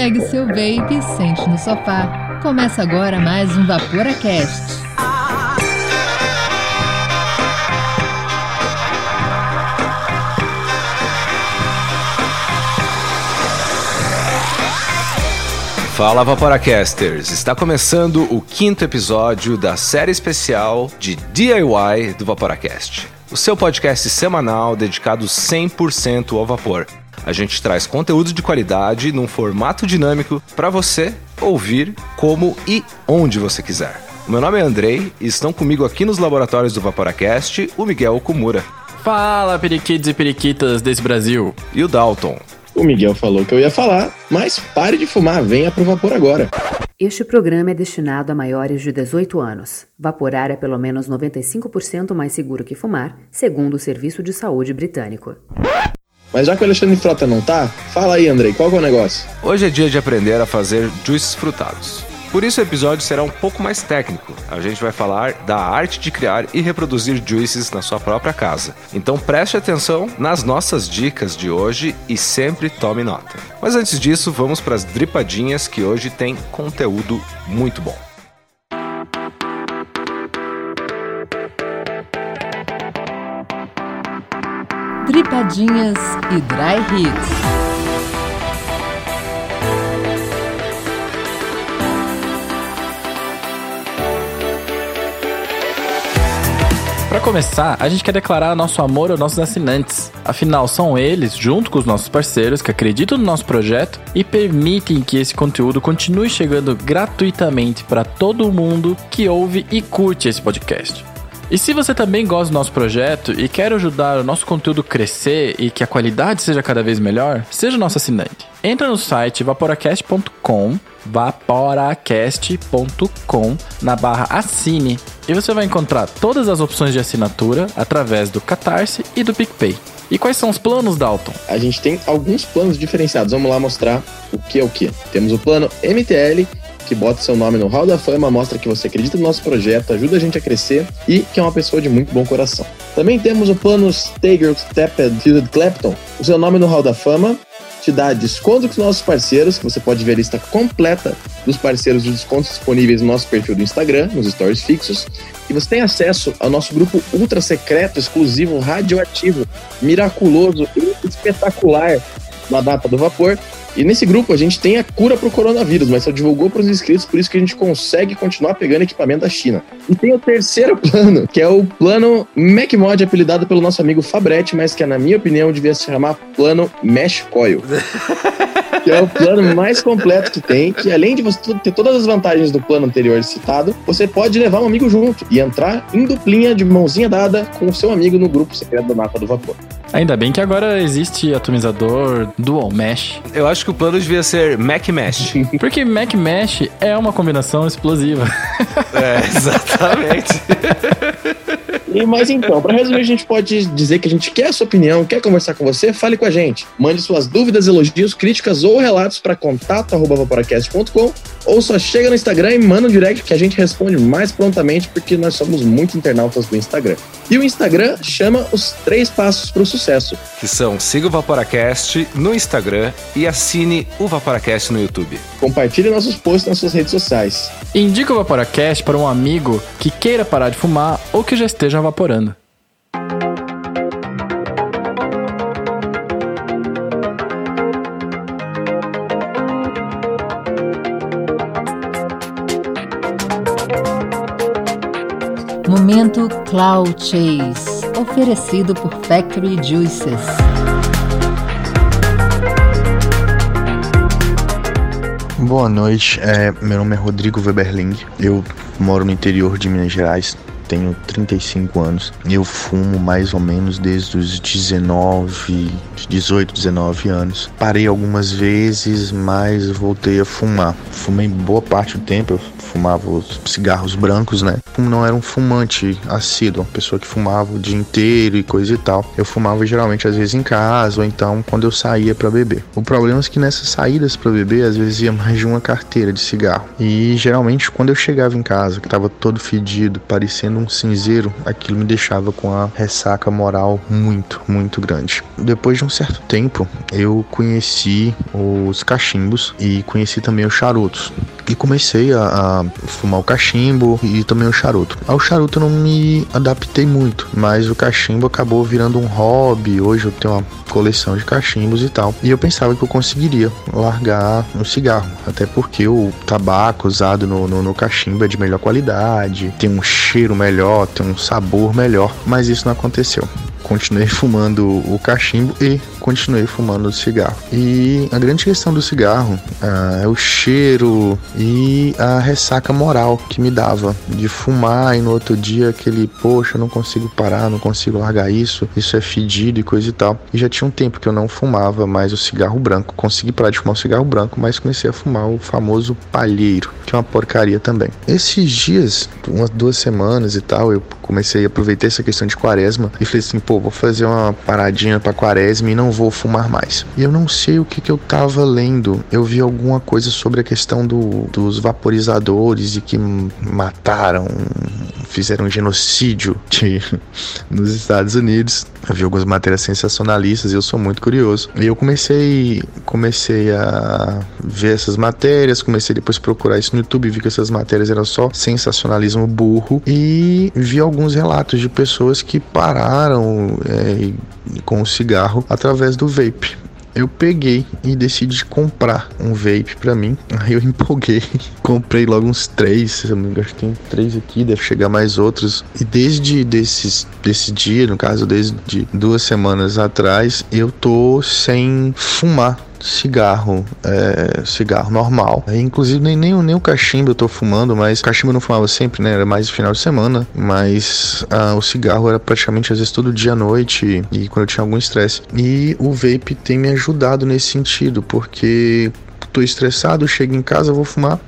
Pegue seu vape e sente no sofá. Começa agora mais um VaporaCast. Fala Vaporacasters! Está começando o quinto episódio da série especial de DIY do Vaporacast, o seu podcast semanal dedicado 100% ao vapor. A gente traz conteúdo de qualidade num formato dinâmico para você ouvir como e onde você quiser. Meu nome é Andrei e estão comigo aqui nos laboratórios do Vaporacast o Miguel Okumura. Fala, periquitos e periquitas desse Brasil! E o Dalton. O Miguel falou que eu ia falar, mas pare de fumar, venha pro vapor agora. Este programa é destinado a maiores de 18 anos. Vaporar é pelo menos 95% mais seguro que fumar, segundo o Serviço de Saúde Britânico. Mas já que o Alexandre Frota não tá, fala aí, Andrei, qual é o negócio? Hoje é dia de aprender a fazer juices frutados. Por isso o episódio será um pouco mais técnico. A gente vai falar da arte de criar e reproduzir juices na sua própria casa. Então preste atenção nas nossas dicas de hoje e sempre tome nota. Mas antes disso, vamos para as dripadinhas que hoje tem conteúdo muito bom. Dripadinhas e Dry Hits. Para começar, a gente quer declarar nosso amor aos nossos assinantes. Afinal, são eles, junto com os nossos parceiros, que acreditam no nosso projeto e permitem que esse conteúdo continue chegando gratuitamente para todo mundo que ouve e curte esse podcast. E se você também gosta do nosso projeto e quer ajudar o nosso conteúdo crescer e que a qualidade seja cada vez melhor, seja nosso assinante. Entra no site vaporacast.com, vaporacast.com, na barra assine, e você vai encontrar todas as opções de assinatura através do Catarse e do PicPay. E quais são os planos, Dalton? A gente tem alguns planos diferenciados. Vamos lá mostrar o que é o que. Temos o plano MTL, que bota seu nome no Hall da Fama, mostra que você acredita no nosso projeto, ajuda a gente a crescer e que é uma pessoa de muito bom coração. Também temos o plano Stager Stepped Fielded Clapton, o seu nome no Hall da Fama, te dá desconto com os nossos parceiros, que você pode ver a lista completa dos parceiros de descontos disponíveis no nosso perfil do Instagram, nos stories fixos. E você tem acesso ao nosso grupo ultra secreto, exclusivo, radioativo, miraculoso e espetacular na data do vapor. E nesse grupo a gente tem a cura para o coronavírus, mas só divulgou para os inscritos, por isso que a gente consegue continuar pegando equipamento da China. E tem o terceiro plano, que é o plano MacMod, apelidado pelo nosso amigo Fabretti, mas que na minha opinião devia se chamar plano Mesh Coil. que é o plano mais completo que tem, que além de você ter todas as vantagens do plano anterior citado, você pode levar um amigo junto e entrar em duplinha de mãozinha dada com o seu amigo no grupo secreto da Mata do Vapor. Ainda bem que agora existe atomizador Dual Mesh. Eu acho que o plano devia ser Mac Mesh. Porque Mac Mesh é uma combinação explosiva. é, exatamente. E, mas então, para resumir, a gente pode dizer que a gente quer a sua opinião, quer conversar com você, fale com a gente. Mande suas dúvidas, elogios, críticas ou relatos para contato@vaporacast.com ou só chega no Instagram e manda um direct que a gente responde mais prontamente porque nós somos muito internautas do Instagram. E o Instagram chama os três passos para o sucesso. Que são siga o Vaporacast no Instagram e assine o Vaporacast no YouTube. Compartilhe nossos posts nas suas redes sociais. Indica o Vaporacast para um amigo que queira parar de fumar ou que já esteja evaporando. Momento Cloud Chase, oferecido por Factory Juices. Boa noite, é, meu nome é Rodrigo Weberling, eu moro no interior de Minas Gerais, tenho 35 anos. Eu fumo mais ou menos desde os 19, 18, 19 anos. Parei algumas vezes, mas voltei a fumar. Fumei boa parte do tempo, eu fumava os cigarros brancos, né? Não era um fumante assíduo, uma pessoa que fumava o dia inteiro e coisa e tal. Eu fumava geralmente às vezes em casa ou então quando eu saía para beber. O problema é que nessas saídas para beber, às vezes ia mais de uma carteira de cigarro. E geralmente quando eu chegava em casa, que tava todo fedido, parecendo um cinzeiro, aquilo me deixava com a ressaca moral muito, muito grande. Depois de um certo tempo, eu conheci os cachimbos e conheci também os charutos. E comecei a, a fumar o cachimbo e também o charuto. Ao charuto eu não me adaptei muito, mas o cachimbo acabou virando um hobby. Hoje eu tenho uma coleção de cachimbos e tal. E eu pensava que eu conseguiria largar o cigarro, até porque o tabaco usado no, no, no cachimbo é de melhor qualidade, tem um cheiro melhor, tem um sabor melhor, mas isso não aconteceu continuei fumando o cachimbo e continuei fumando o cigarro. E a grande questão do cigarro ah, é o cheiro e a ressaca moral que me dava de fumar e no outro dia aquele, poxa, não consigo parar, não consigo largar isso, isso é fedido e coisa e tal. E já tinha um tempo que eu não fumava mais o cigarro branco. Consegui parar de fumar o cigarro branco, mas comecei a fumar o famoso palheiro, que é uma porcaria também. Esses dias, umas duas semanas e tal, eu comecei a aproveitar essa questão de quaresma e falei assim, pô, vou fazer uma paradinha pra quaresma e não vou fumar mais. E eu não sei o que, que eu tava lendo. Eu vi alguma coisa sobre a questão do, dos vaporizadores e que mataram, fizeram um genocídio de, nos Estados Unidos. Eu vi algumas matérias sensacionalistas e eu sou muito curioso. E eu comecei, comecei a ver essas matérias, comecei depois a procurar isso no YouTube, vi que essas matérias eram só sensacionalismo burro e vi alguns relatos de pessoas que pararam é, com o cigarro através do vape eu peguei e decidi comprar um vape para mim. Aí eu empolguei, comprei logo uns três, eu me acho que tem três aqui, deve chegar mais outros. E desde desses, desse dia, no caso, desde duas semanas atrás, eu tô sem fumar cigarro, é, cigarro normal. Inclusive, nem, nem, nem o cachimbo eu tô fumando, mas cachimbo eu não fumava sempre, né? Era mais no final de semana. Mas ah, o cigarro era praticamente às vezes todo dia à noite e quando eu tinha algum estresse. E o vape tem me ajudado nesse sentido, porque tô estressado, chego em casa, vou fumar,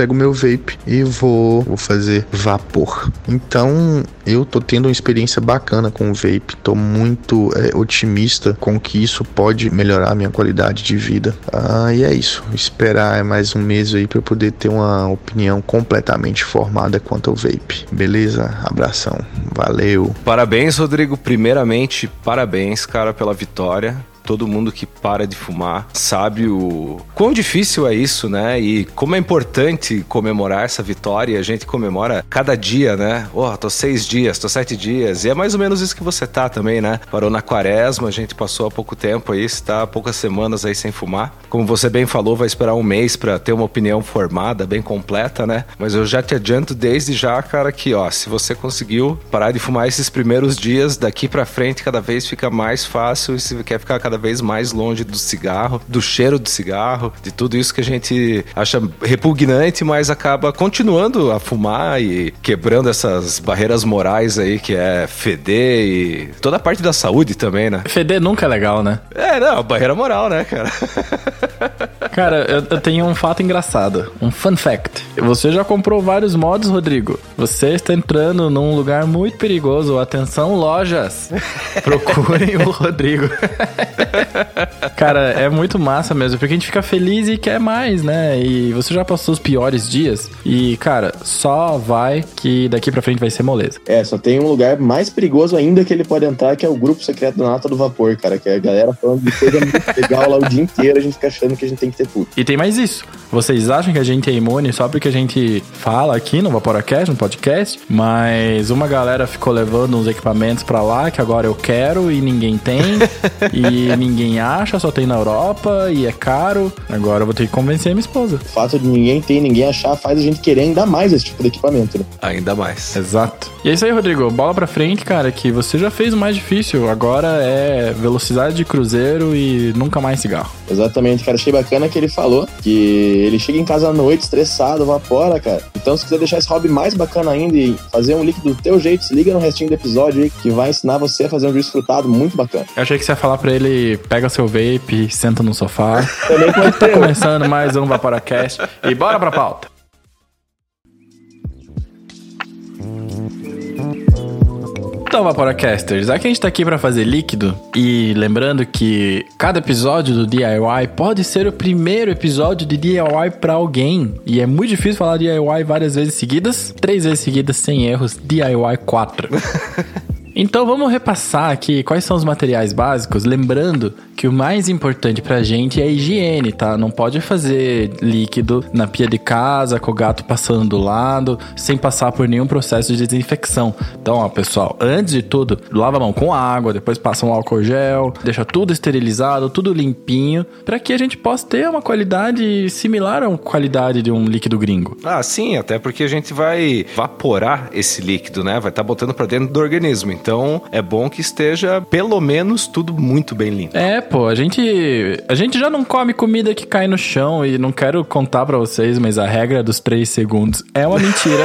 pego meu vape e vou, vou fazer vapor. Então eu tô tendo uma experiência bacana com o vape, tô muito é, otimista com que isso pode melhorar a minha qualidade de vida. Ah, e é isso, esperar mais um mês aí para poder ter uma opinião completamente formada quanto ao vape. Beleza? Abração, valeu. Parabéns, Rodrigo. Primeiramente, parabéns, cara, pela vitória todo mundo que para de fumar sabe o quão difícil é isso, né? E como é importante comemorar essa vitória. A gente comemora cada dia, né? Oh, tô seis dias, tô sete dias. E é mais ou menos isso que você tá também, né? Parou na quaresma, a gente passou há pouco tempo aí, está há poucas semanas aí sem fumar. Como você bem falou, vai esperar um mês para ter uma opinião formada, bem completa, né? Mas eu já te adianto desde já, cara, que ó, se você conseguiu parar de fumar esses primeiros dias, daqui para frente cada vez fica mais fácil e se quer ficar cada vez mais longe do cigarro, do cheiro do cigarro, de tudo isso que a gente acha repugnante, mas acaba continuando a fumar e quebrando essas barreiras morais aí que é feder e toda a parte da saúde também, né? Feder nunca é legal, né? É, não, barreira moral, né, cara? Cara, eu, eu, tenho um fato engraçado, um fun fact. Você já comprou vários mods, Rodrigo? Você está entrando num lugar muito perigoso. Atenção, lojas. Procurem o Rodrigo. Cara, é muito massa mesmo, porque a gente fica feliz e quer mais, né? E você já passou os piores dias e, cara, só vai que daqui pra frente vai ser moleza. É, só tem um lugar mais perigoso ainda que ele pode entrar, que é o grupo secreto da Nata do Vapor, cara, que é a galera falando de coisa muito legal lá o dia inteiro, a gente fica achando que a gente tem que ter tudo. E tem mais isso. Vocês acham que a gente é imune só porque a gente fala aqui no Vaporacast, no podcast, mas uma galera ficou levando uns equipamentos para lá que agora eu quero e ninguém tem, e ninguém acha, só tem na Europa e é caro. Agora eu vou ter que convencer a minha esposa. O fato de ninguém ter, ninguém achar, faz a gente querer ainda mais esse tipo de equipamento, né? Ainda mais. Exato. E é isso aí, Rodrigo. Bola pra frente, cara, que você já fez o mais difícil. Agora é velocidade de cruzeiro e nunca mais cigarro. Exatamente, cara. Achei bacana que ele falou que ele chega em casa à noite estressado, vapora, cara. Então, se quiser deixar esse hobby mais bacana ainda e fazer um líquido do teu jeito, se liga no restinho do episódio aí que vai ensinar você a fazer um juiz frutado muito bacana. Eu achei que você ia falar pra ele: pega seu vape, senta no sofá. Também pode tá começando mais um Vaporacast e bora pra pauta. Então, Vaporacasters, que a gente tá aqui para fazer líquido, e lembrando que cada episódio do DIY pode ser o primeiro episódio de DIY para alguém, e é muito difícil falar DIY várias vezes seguidas, três vezes seguidas sem erros, DIY 4. Então vamos repassar aqui quais são os materiais básicos, lembrando que o mais importante pra gente é a higiene, tá? Não pode fazer líquido na pia de casa, com o gato passando do lado, sem passar por nenhum processo de desinfecção. Então, ó, pessoal, antes de tudo, lava a mão com água, depois passa um álcool gel, deixa tudo esterilizado, tudo limpinho, para que a gente possa ter uma qualidade similar à qualidade de um líquido gringo. Ah, sim, até porque a gente vai evaporar esse líquido, né? Vai estar tá botando para dentro do organismo. Então, é bom que esteja pelo menos tudo muito bem limpo. É, pô, a gente. A gente já não come comida que cai no chão e não quero contar para vocês, mas a regra dos três segundos é uma mentira.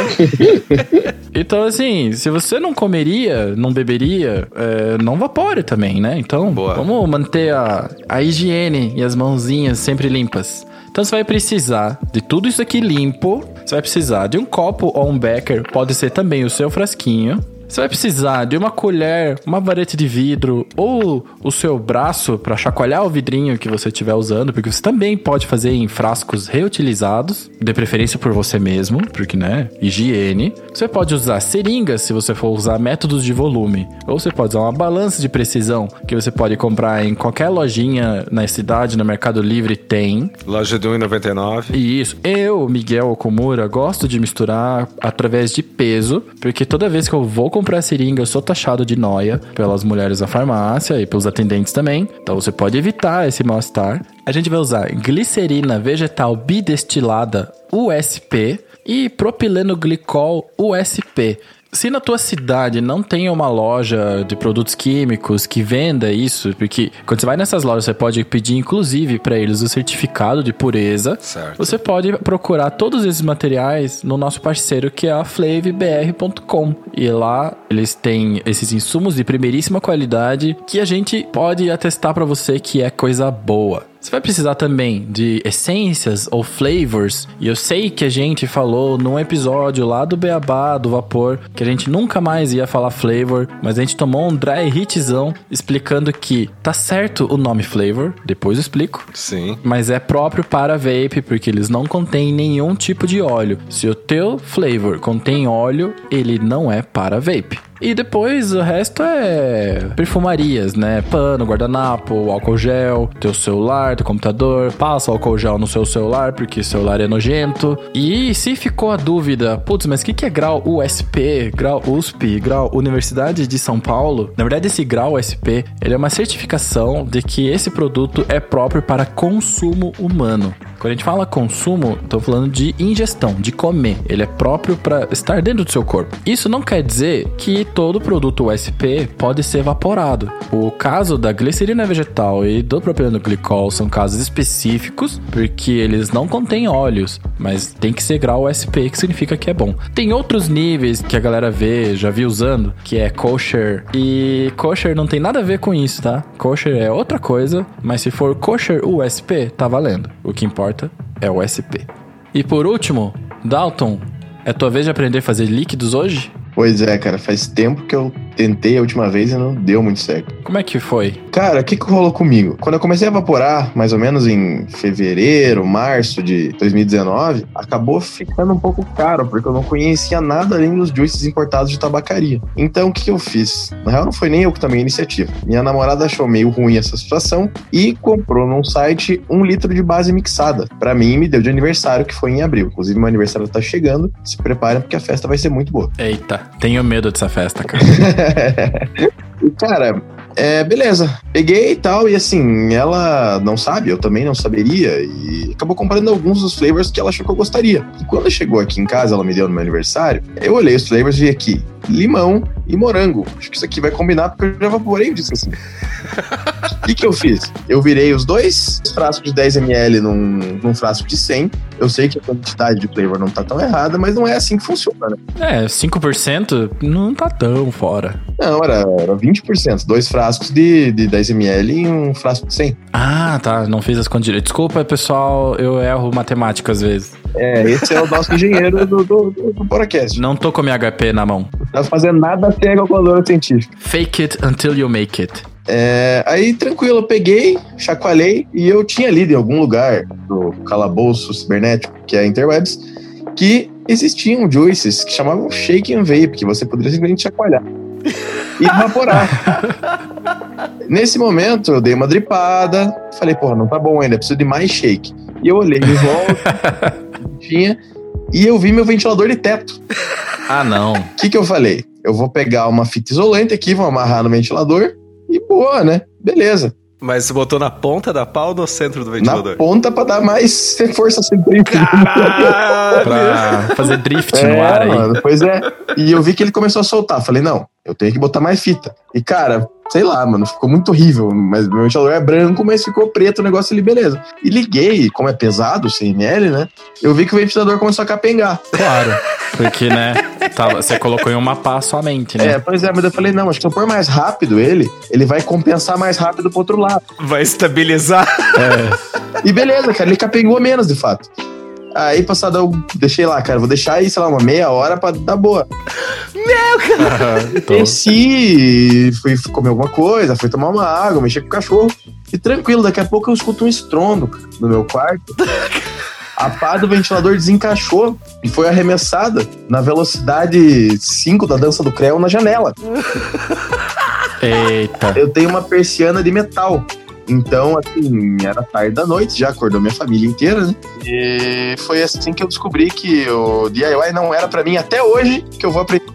então, assim, se você não comeria, não beberia, é, não vapore também, né? Então, Boa. vamos manter a, a higiene e as mãozinhas sempre limpas. Então você vai precisar de tudo isso aqui limpo. Você vai precisar de um copo ou um becker, pode ser também o seu frasquinho. Você vai precisar de uma colher, uma vareta de vidro ou o seu braço para chacoalhar o vidrinho que você estiver usando, porque você também pode fazer em frascos reutilizados, de preferência por você mesmo, porque né, higiene. Você pode usar seringas se você for usar métodos de volume, ou você pode usar uma balança de precisão que você pode comprar em qualquer lojinha na cidade, no Mercado Livre tem. Loja de 1,99. Isso. Eu, Miguel Okumura, gosto de misturar através de peso, porque toda vez que eu vou comprar seringa, eu sou taxado de noia pelas mulheres da farmácia e pelos atendentes também. Então você pode evitar esse mal-estar. A gente vai usar glicerina vegetal bidestilada USP e propileno glicol USP. Se na tua cidade não tem uma loja de produtos químicos que venda isso, porque quando você vai nessas lojas você pode pedir inclusive para eles o certificado de pureza. Certo. Você pode procurar todos esses materiais no nosso parceiro que é a flavbr.com. E lá eles têm esses insumos de primeiríssima qualidade que a gente pode atestar para você que é coisa boa. Você vai precisar também de essências ou flavors. E eu sei que a gente falou num episódio lá do Beabá, do Vapor, que a gente nunca mais ia falar flavor, mas a gente tomou um dry hitzão explicando que tá certo o nome flavor, depois eu explico. Sim. Mas é próprio para vape, porque eles não contêm nenhum tipo de óleo. Se o teu flavor contém óleo, ele não é para vape. E depois o resto é perfumarias, né? Pano, guardanapo, álcool gel, teu celular, teu computador. Passa álcool gel no seu celular, porque celular é nojento. E se ficou a dúvida, putz, mas o que, que é grau USP, grau USP, grau Universidade de São Paulo? Na verdade, esse grau USP, ele é uma certificação de que esse produto é próprio para consumo humano. Quando a gente fala consumo, estou falando de ingestão, de comer. Ele é próprio para estar dentro do seu corpo. Isso não quer dizer que todo produto USP pode ser evaporado. O caso da glicerina vegetal e do propileno glicol são casos específicos, porque eles não contêm óleos, mas tem que ser grau USP, que significa que é bom. Tem outros níveis que a galera vê, já vi usando, que é kosher. E kosher não tem nada a ver com isso, tá? Kosher é outra coisa, mas se for kosher USP, tá valendo. O que importa é o SP. E por último, Dalton, é tua vez de aprender a fazer líquidos hoje? Pois é, cara, faz tempo que eu tentei a última vez e não deu muito certo. Como é que foi? Cara, o que, que rolou comigo? Quando eu comecei a evaporar, mais ou menos em fevereiro, março de 2019, acabou ficando um pouco caro, porque eu não conhecia nada além dos juices importados de tabacaria. Então, o que, que eu fiz? Na real, não foi nem eu que tomei a iniciativa. Minha namorada achou meio ruim essa situação e comprou num site um litro de base mixada. Para mim, me deu de aniversário, que foi em abril. Inclusive, meu aniversário tá chegando. Se preparem, porque a festa vai ser muito boa. Eita, tenho medo dessa festa, cara. cara, é, beleza. Peguei e tal, e assim, ela não sabe, eu também não saberia, e acabou comprando alguns dos flavors que ela achou que eu gostaria. E quando chegou aqui em casa, ela me deu no meu aniversário, eu olhei os flavors e vi aqui, limão e morango. Acho que isso aqui vai combinar porque eu já vaporei disso assim. O que, que eu fiz? Eu virei os dois frascos de 10ml num, num frasco de 100. Eu sei que a quantidade de flavor não tá tão errada, mas não é assim que funciona, né? É, 5% não tá tão fora. Não, era, era 20%. Dois frascos de, de 10ml e um frasco de 100. Ah, tá. Não fiz as contas direito. Desculpa, pessoal, eu erro matemática às vezes. É, esse é o nosso engenheiro do, do, do, do podcast. Não tô com minha HP na mão. Não fazendo nada sem a calculadora científica. Fake it until you make it. É, aí, tranquilo, eu peguei, chacoalhei e eu tinha lido em algum lugar do calabouço cibernético, que é a Interwebs, que existiam juices que chamavam shake and vape, que você poderia simplesmente chacoalhar e evaporar. Nesse momento, eu dei uma dripada, falei, porra, não tá bom ainda, preciso de mais shake. E eu olhei em volta, tinha, e eu vi meu ventilador de teto. Ah, não. O que, que eu falei? Eu vou pegar uma fita isolante aqui, vou amarrar no ventilador e boa, né? Beleza. Mas você botou na ponta da pau ou no centro do Na ventilador? ponta pra dar mais força centrífuga. Pra fazer drift no É, ar aí. mano, pois é. E eu vi que ele começou a soltar. Falei, não, eu tenho que botar mais fita. E, cara, sei lá, mano, ficou muito horrível. Mas meu ventilador é branco, mas ficou preto o negócio ali, beleza. E liguei, como é pesado, 100 ml, né? Eu vi que o ventilador começou a capengar. Claro. Porque, né? Tava- você colocou em uma pá somente, né? É, pois é, mas eu falei, não, acho que se eu pôr mais rápido ele, ele vai compensar mais rápido pro outro lado. Vai estabilizar. E beleza, cara, ele capengou menos, de fato. Aí, passado, eu deixei lá, cara, vou deixar aí, sei lá, uma meia hora pra dar boa. Tô- Desci, fui comer alguma coisa, fui tomar uma água, mexer com o cachorro. E tranquilo, daqui a pouco eu escuto um estrondo cara, no meu quarto. A pá do ventilador desencaixou e foi arremessada na velocidade 5 da dança do Creu na janela. Eita. Eu tenho uma persiana de metal. Então, assim, era tarde da noite, já acordou minha família inteira, né? E foi assim que eu descobri que o DIY não era pra mim até hoje que eu vou aprender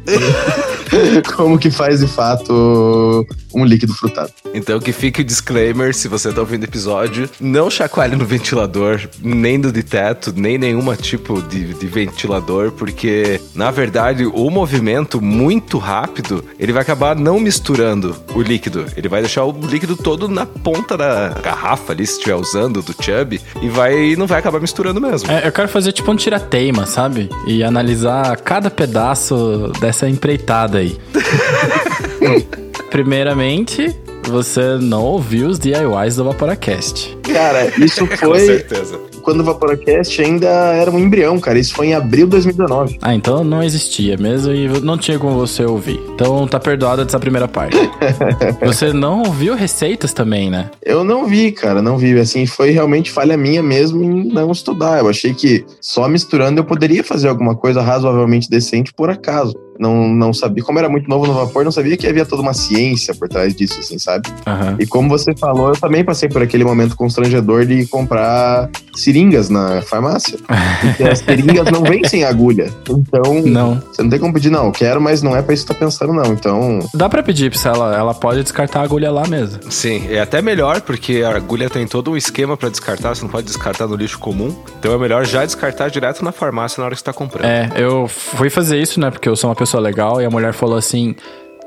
como que faz de fato um líquido frutado. Então que fique o disclaimer, se você tá ouvindo o episódio, não chacoalhe no ventilador, nem no de teto, nem nenhuma tipo de, de ventilador, porque na verdade o movimento muito rápido, ele vai acabar não misturando o líquido. Ele vai deixar o líquido todo na ponta da garrafa ali, se estiver usando, do chub, e vai não vai acabar misturando mesmo. É, eu quero fazer tipo um tirateima, sabe? E analisar cada pedaço dessa empreitada aí. Primeiramente, você não ouviu os DIYs do Vaporacast. Cara, isso Com foi certeza. Quando o Vaporacast ainda era um embrião, cara. Isso foi em abril de 2019. Ah, então não existia mesmo e não tinha como você ouvir. Então tá perdoada dessa primeira parte. você não ouviu receitas também, né? Eu não vi, cara, não vi. Assim, foi realmente falha minha mesmo em não estudar. Eu achei que só misturando eu poderia fazer alguma coisa razoavelmente decente por acaso. Não, não sabia, como era muito novo no vapor, não sabia que havia toda uma ciência por trás disso, assim, sabe? Aham. E como você falou, eu também passei por aquele momento constrangedor de comprar seringas na farmácia. Porque as seringas não vêm sem agulha. Então, Não. você não tem como pedir, não, eu quero, mas não é pra isso que você tá pensando, não. Então, Dá pra pedir pra ela, ela pode descartar a agulha lá mesmo. Sim, é até melhor porque a agulha tem todo um esquema pra descartar, você não pode descartar no lixo comum. Então é melhor já descartar direto na farmácia na hora que você tá comprando. É, eu fui fazer isso, né? Porque eu sou uma pessoa legal e a mulher falou assim: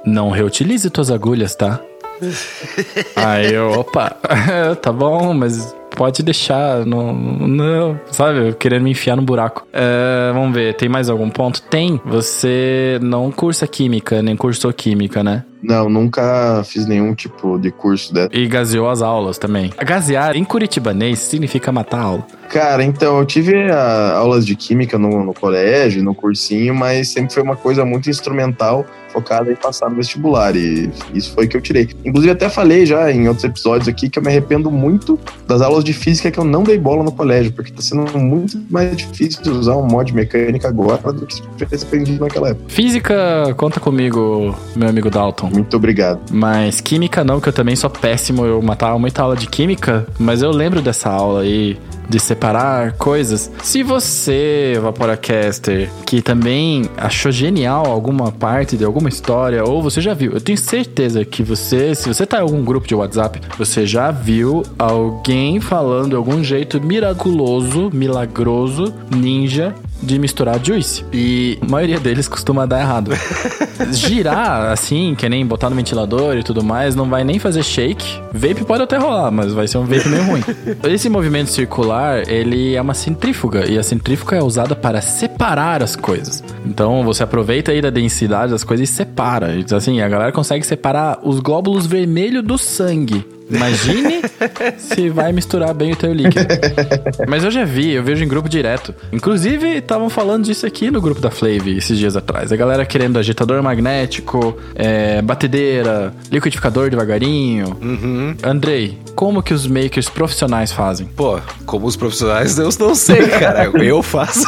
não reutilize tuas agulhas, tá? Aí eu, opa, tá bom, mas pode deixar, não, não sabe, querendo me enfiar no buraco. É, vamos ver, tem mais algum ponto? Tem, você não cursa química, nem cursou química, né? Não, nunca fiz nenhum tipo de curso dessa. E gaseou as aulas também. Gasear em curitibanês significa matar a aula. Cara, então, eu tive ah, aulas de química no, no colégio, no cursinho, mas sempre foi uma coisa muito instrumental, focada em passar no vestibular, e isso foi que eu tirei. Inclusive, até falei já em outros episódios aqui que eu me arrependo muito das aulas de física que eu não dei bola no colégio, porque tá sendo muito mais difícil de usar um mod mecânica agora do que se aprendido naquela época. Física, conta comigo, meu amigo Dalton. Muito obrigado. Mas química não, que eu também sou péssimo. Eu matava muita aula de química, mas eu lembro dessa aula aí de separar coisas. Se você, Vaporacaster, que também achou genial alguma parte de alguma história, ou você já viu, eu tenho certeza que você, se você tá em algum grupo de WhatsApp, você já viu alguém falando de algum jeito miraculoso, milagroso, ninja de misturar juice. E a maioria deles costuma dar errado. Girar assim, que nem botar no ventilador e tudo mais, não vai nem fazer shake. Vape pode até rolar, mas vai ser um vape meio ruim. Esse movimento circular, ele é uma centrífuga e a centrífuga é usada para separar as coisas. Então você aproveita aí da densidade das coisas e separa. Então, assim, a galera consegue separar os glóbulos vermelhos do sangue. Imagine se vai misturar bem o teu líquido. Mas eu já vi, eu vejo em grupo direto. Inclusive, estavam falando disso aqui no grupo da Flave esses dias atrás. A galera querendo agitador magnético, é, batedeira, liquidificador devagarinho. Uhum. Andrei, como que os makers profissionais fazem? Pô, como os profissionais, eu não sei, cara. Eu faço.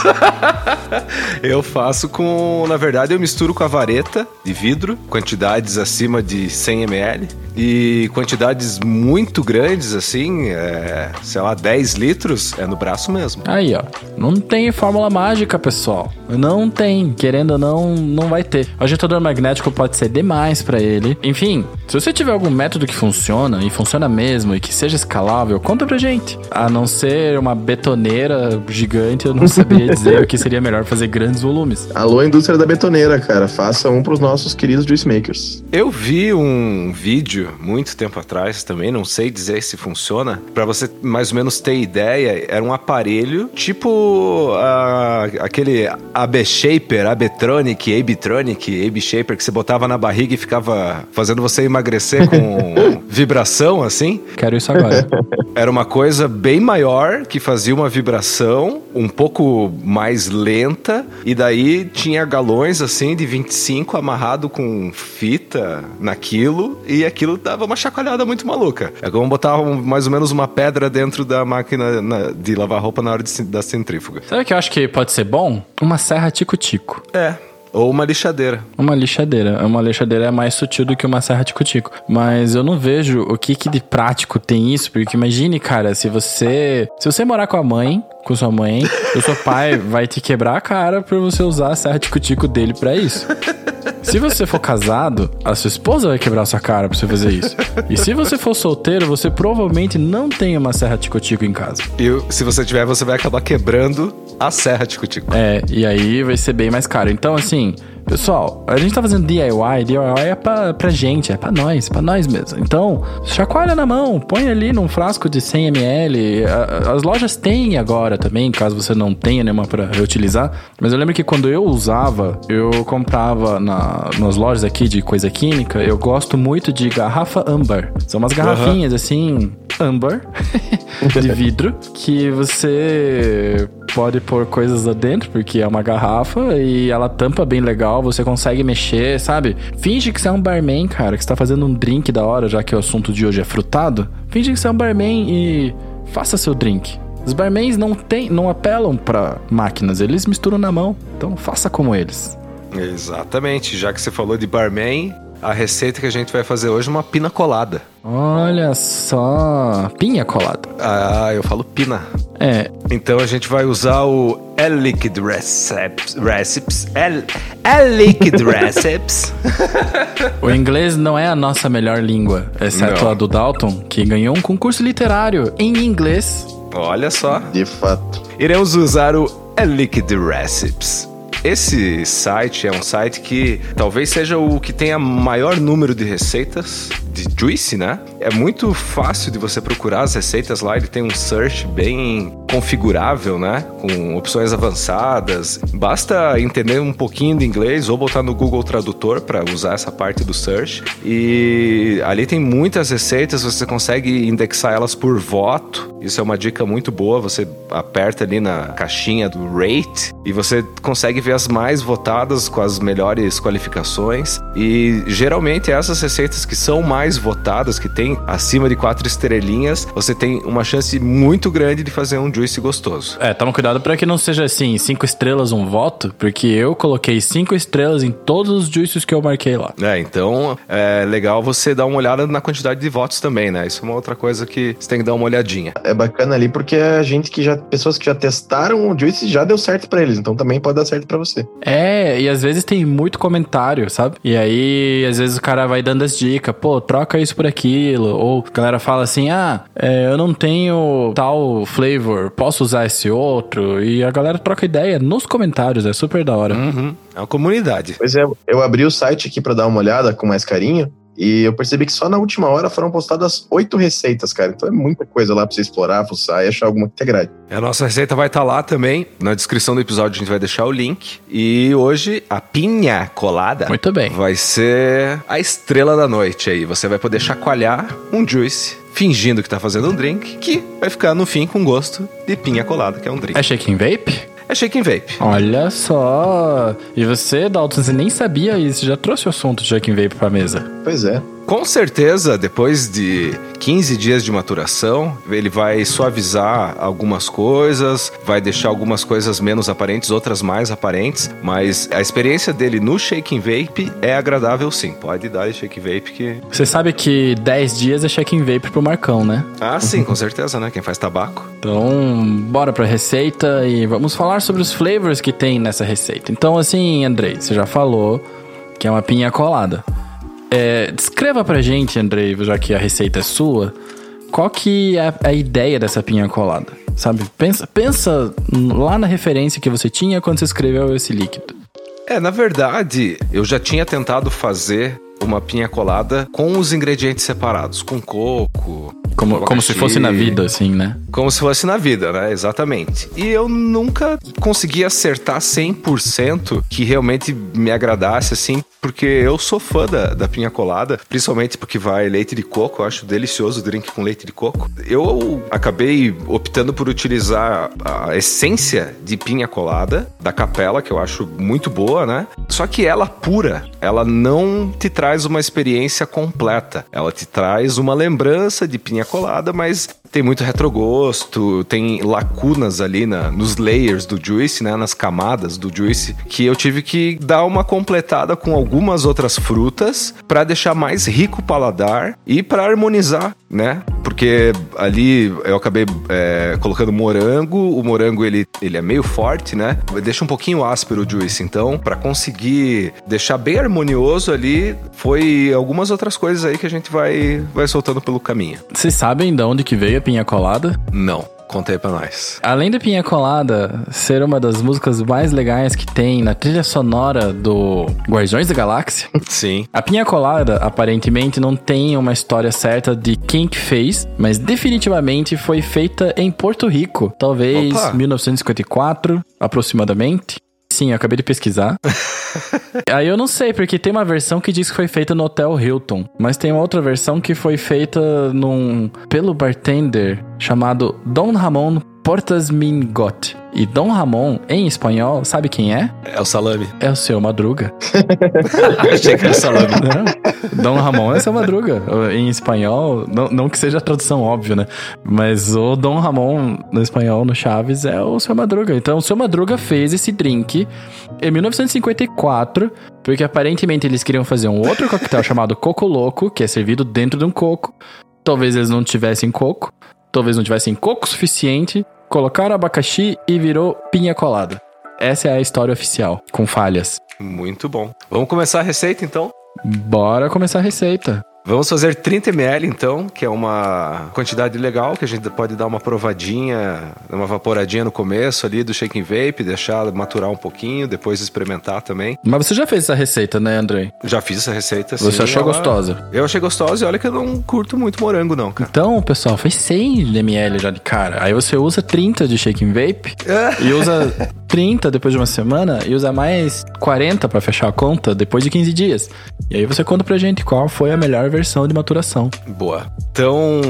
eu faço com. Na verdade, eu misturo com a vareta de vidro, quantidades acima de 100 ml. E quantidades muito grandes, assim, é, sei lá, 10 litros, é no braço mesmo. Aí, ó. Não tem fórmula mágica, pessoal. Não tem. Querendo ou não, não vai ter. O agitador magnético pode ser demais para ele. Enfim, se você tiver algum método que funciona, e funciona mesmo, e que seja escalável, conta pra gente. A não ser uma betoneira gigante, eu não saberia dizer o que seria melhor fazer grandes volumes. Alô, indústria da betoneira, cara. Faça um pros nossos queridos juice makers. Eu vi um vídeo muito tempo atrás também, não sei dizer se funciona. Para você mais ou menos ter ideia, era um aparelho tipo uh, aquele AB Shaper, Abetronic, Abitronic, AB Shaper que você botava na barriga e ficava fazendo você emagrecer com vibração assim. Quero isso agora. Era uma coisa bem maior que fazia uma vibração um pouco mais lenta e daí tinha galões assim de 25 amarrado com fita naquilo e aquilo dava uma chacoalhada muito maluca. É como botar um, mais ou menos uma pedra dentro da máquina na, de lavar roupa na hora de, da centrífuga. Sabe o que eu acho que pode ser bom? Uma serra tico-tico. É. Ou uma lixadeira. Uma lixadeira. Uma lixadeira é mais sutil do que uma serra tico-tico. Mas eu não vejo o que, que de prático tem isso, porque imagine, cara, se você. Se você morar com a mãe, com sua mãe, o seu pai vai te quebrar a cara por você usar a serra tico-tico dele para isso. Se você for casado, a sua esposa vai quebrar sua cara pra você fazer isso. E se você for solteiro, você provavelmente não tem uma serra tico-tico em casa. E se você tiver, você vai acabar quebrando a serra tico-tico. É, e aí vai ser bem mais caro. Então, assim, Pessoal, a gente tá fazendo DIY, DIY é pra, pra gente, é pra nós, pra nós mesmo. Então, chacoalha na mão, põe ali num frasco de 100ml. As lojas têm agora também, caso você não tenha nenhuma pra reutilizar. Mas eu lembro que quando eu usava, eu comprava na, nas lojas aqui de coisa química, eu gosto muito de garrafa âmbar. São umas garrafinhas uhum. assim, âmbar, de vidro, que você pode pôr coisas lá dentro, porque é uma garrafa e ela tampa bem legal, você consegue mexer, sabe? Finge que você é um barman, cara, que está fazendo um drink da hora, já que o assunto de hoje é frutado. Finge que você é um barman e faça seu drink. Os barmans não tem, não apelam para máquinas, eles misturam na mão. Então faça como eles. Exatamente, já que você falou de barman, a receita que a gente vai fazer hoje é uma pina colada. Olha só, pinha colada. Ah, eu falo pina. É. Então a gente vai usar o L-Liquid Recipes. Recipes. L-Liquid Recipes. o inglês não é a nossa melhor língua, exceto não. a do Dalton, que ganhou um concurso literário em inglês. Olha só. De fato. Iremos usar o L-Liquid Recipes esse site é um site que talvez seja o que tenha maior número de receitas de Juice, né? É muito fácil de você procurar as receitas lá, ele tem um search bem configurável, né? Com opções avançadas. Basta entender um pouquinho de inglês ou botar no Google Tradutor para usar essa parte do search. E ali tem muitas receitas, você consegue indexar elas por voto. Isso é uma dica muito boa. Você aperta ali na caixinha do rate e você consegue ver as mais votadas com as melhores qualificações. E geralmente essas receitas que são mais votadas, que tem acima de quatro estrelinhas, você tem uma chance muito grande de fazer um juice gostoso. É, toma cuidado para que não seja assim, cinco estrelas um voto, porque eu coloquei cinco estrelas em todos os juices que eu marquei lá. É, então é legal você dar uma olhada na quantidade de votos também, né? Isso é uma outra coisa que você tem que dar uma olhadinha. É bacana ali porque a gente que já, pessoas que já testaram o juice já deu certo para eles, então também pode dar certo para você. É, e às vezes tem muito comentário, sabe? E aí, às vezes o cara vai dando as dicas, pô, troca isso por aquilo, ou a galera fala assim, ah, é, eu não tenho tal flavor, posso usar esse outro? E a galera troca ideia nos comentários, é super da hora. Uhum. É uma comunidade. Pois é, eu abri o site aqui para dar uma olhada com mais carinho. E eu percebi que só na última hora foram postadas oito receitas, cara. Então é muita coisa lá pra você explorar, fuçar e achar alguma que te agrade. A nossa receita vai estar lá também. Na descrição do episódio a gente vai deixar o link. E hoje a pinha colada Muito bem. vai ser a estrela da noite aí. Você vai poder chacoalhar um juice fingindo que tá fazendo um drink, que vai ficar no fim com gosto de pinha colada, que é um drink. É shaking vape? É shake and vape. Olha só. E você, Dalton, você nem sabia isso, já trouxe o assunto de shaking vape pra mesa. Pois é. Com certeza, depois de 15 dias de maturação, ele vai suavizar algumas coisas, vai deixar algumas coisas menos aparentes, outras mais aparentes, mas a experiência dele no Shaking Vape é agradável sim. Pode dar Shake Vape que. Você sabe que 10 dias é shaking vape pro Marcão, né? Ah, sim, com certeza, né? Quem faz tabaco. Então, bora pra receita e vamos falar sobre os flavors que tem nessa receita. Então, assim, Andrei, você já falou que é uma pinha colada. É, descreva pra gente, Andrei, já que a receita é sua, qual que é a ideia dessa pinha colada? Sabe? Pensa, pensa lá na referência que você tinha quando você escreveu esse líquido. É, na verdade, eu já tinha tentado fazer uma pinha colada com os ingredientes separados, com coco. Como, com como se fosse na vida, assim, né? Como se fosse na vida, né? Exatamente. E eu nunca consegui acertar 100% que realmente me agradasse, assim, porque eu sou fã da, da pinha colada, principalmente porque vai leite de coco, eu acho delicioso o drink com leite de coco. Eu acabei optando por utilizar a essência de pinha colada da capela, que eu acho muito boa, né? Só que ela pura, ela não te traz uma experiência completa. Ela te traz uma lembrança de pinha colada, mas tem muito retrogosto, tem lacunas ali na, nos layers do juice, né, nas camadas do juice, que eu tive que dar uma completada com algumas outras frutas para deixar mais rico o paladar e para harmonizar, né? Porque ali eu acabei é, colocando morango, o morango ele, ele é meio forte, né? Deixa um pouquinho áspero o juice, então para conseguir deixar bem harmonioso ali, foi algumas outras coisas aí que a gente vai vai soltando pelo caminho. Vocês sabem de onde que veio pinha colada? Não, contei pra nós. Além da Pinha Colada ser uma das músicas mais legais que tem na trilha sonora do Guardiões da Galáxia, Sim. a Pinha Colada aparentemente não tem uma história certa de quem que fez, mas definitivamente foi feita em Porto Rico, talvez Opa. 1954, aproximadamente. Sim, eu acabei de pesquisar. Aí eu não sei, porque tem uma versão que diz que foi feita no Hotel Hilton, mas tem uma outra versão que foi feita num pelo bartender chamado Dom Ramon Portas Mingot. E Dom Ramon, em espanhol, sabe quem é? É o salame. É o seu Madruga. Achei que era salame. Não. Dom Ramon é seu Madruga. Em espanhol, não, não que seja a tradução óbvia, né? Mas o Dom Ramon, no espanhol, no Chaves, é o seu Madruga. Então, o seu Madruga fez esse drink em 1954, porque aparentemente eles queriam fazer um outro coquetel chamado Coco Louco, que é servido dentro de um coco. Talvez eles não tivessem coco, talvez não tivessem coco suficiente, colocaram abacaxi e virou pinha colada. Essa é a história oficial, com falhas. Muito bom. Vamos começar a receita então? Bora começar a receita. Vamos fazer 30 ml então, que é uma quantidade legal, que a gente pode dar uma provadinha, uma vaporadinha no começo ali do shake and vape, deixar maturar um pouquinho, depois experimentar também. Mas você já fez essa receita, né, André? Já fiz essa receita. Você sim, achou ela- gostosa? Eu achei gostosa e olha que eu não curto muito morango não, cara. Então, pessoal, fez 100 ml já de cara. Aí você usa 30 de shake and vape e usa 30 depois de uma semana e usa mais 40 pra fechar a conta depois de 15 dias. E aí você conta pra gente qual foi a melhor versão de maturação. Boa. Então,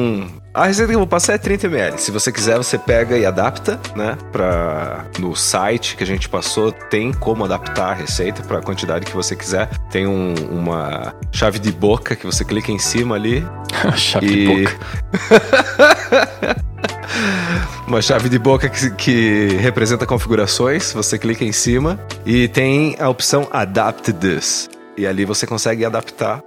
a receita que eu vou passar é 30 ml. Se você quiser, você pega e adapta, né? Pra, no site que a gente passou, tem como adaptar a receita para a quantidade que você quiser. Tem um- uma chave de boca que você clica em cima ali. Chave E- de boca. Uma chave de boca que, que representa configurações. Você clica em cima e tem a opção Adapt This. E ali você consegue adaptar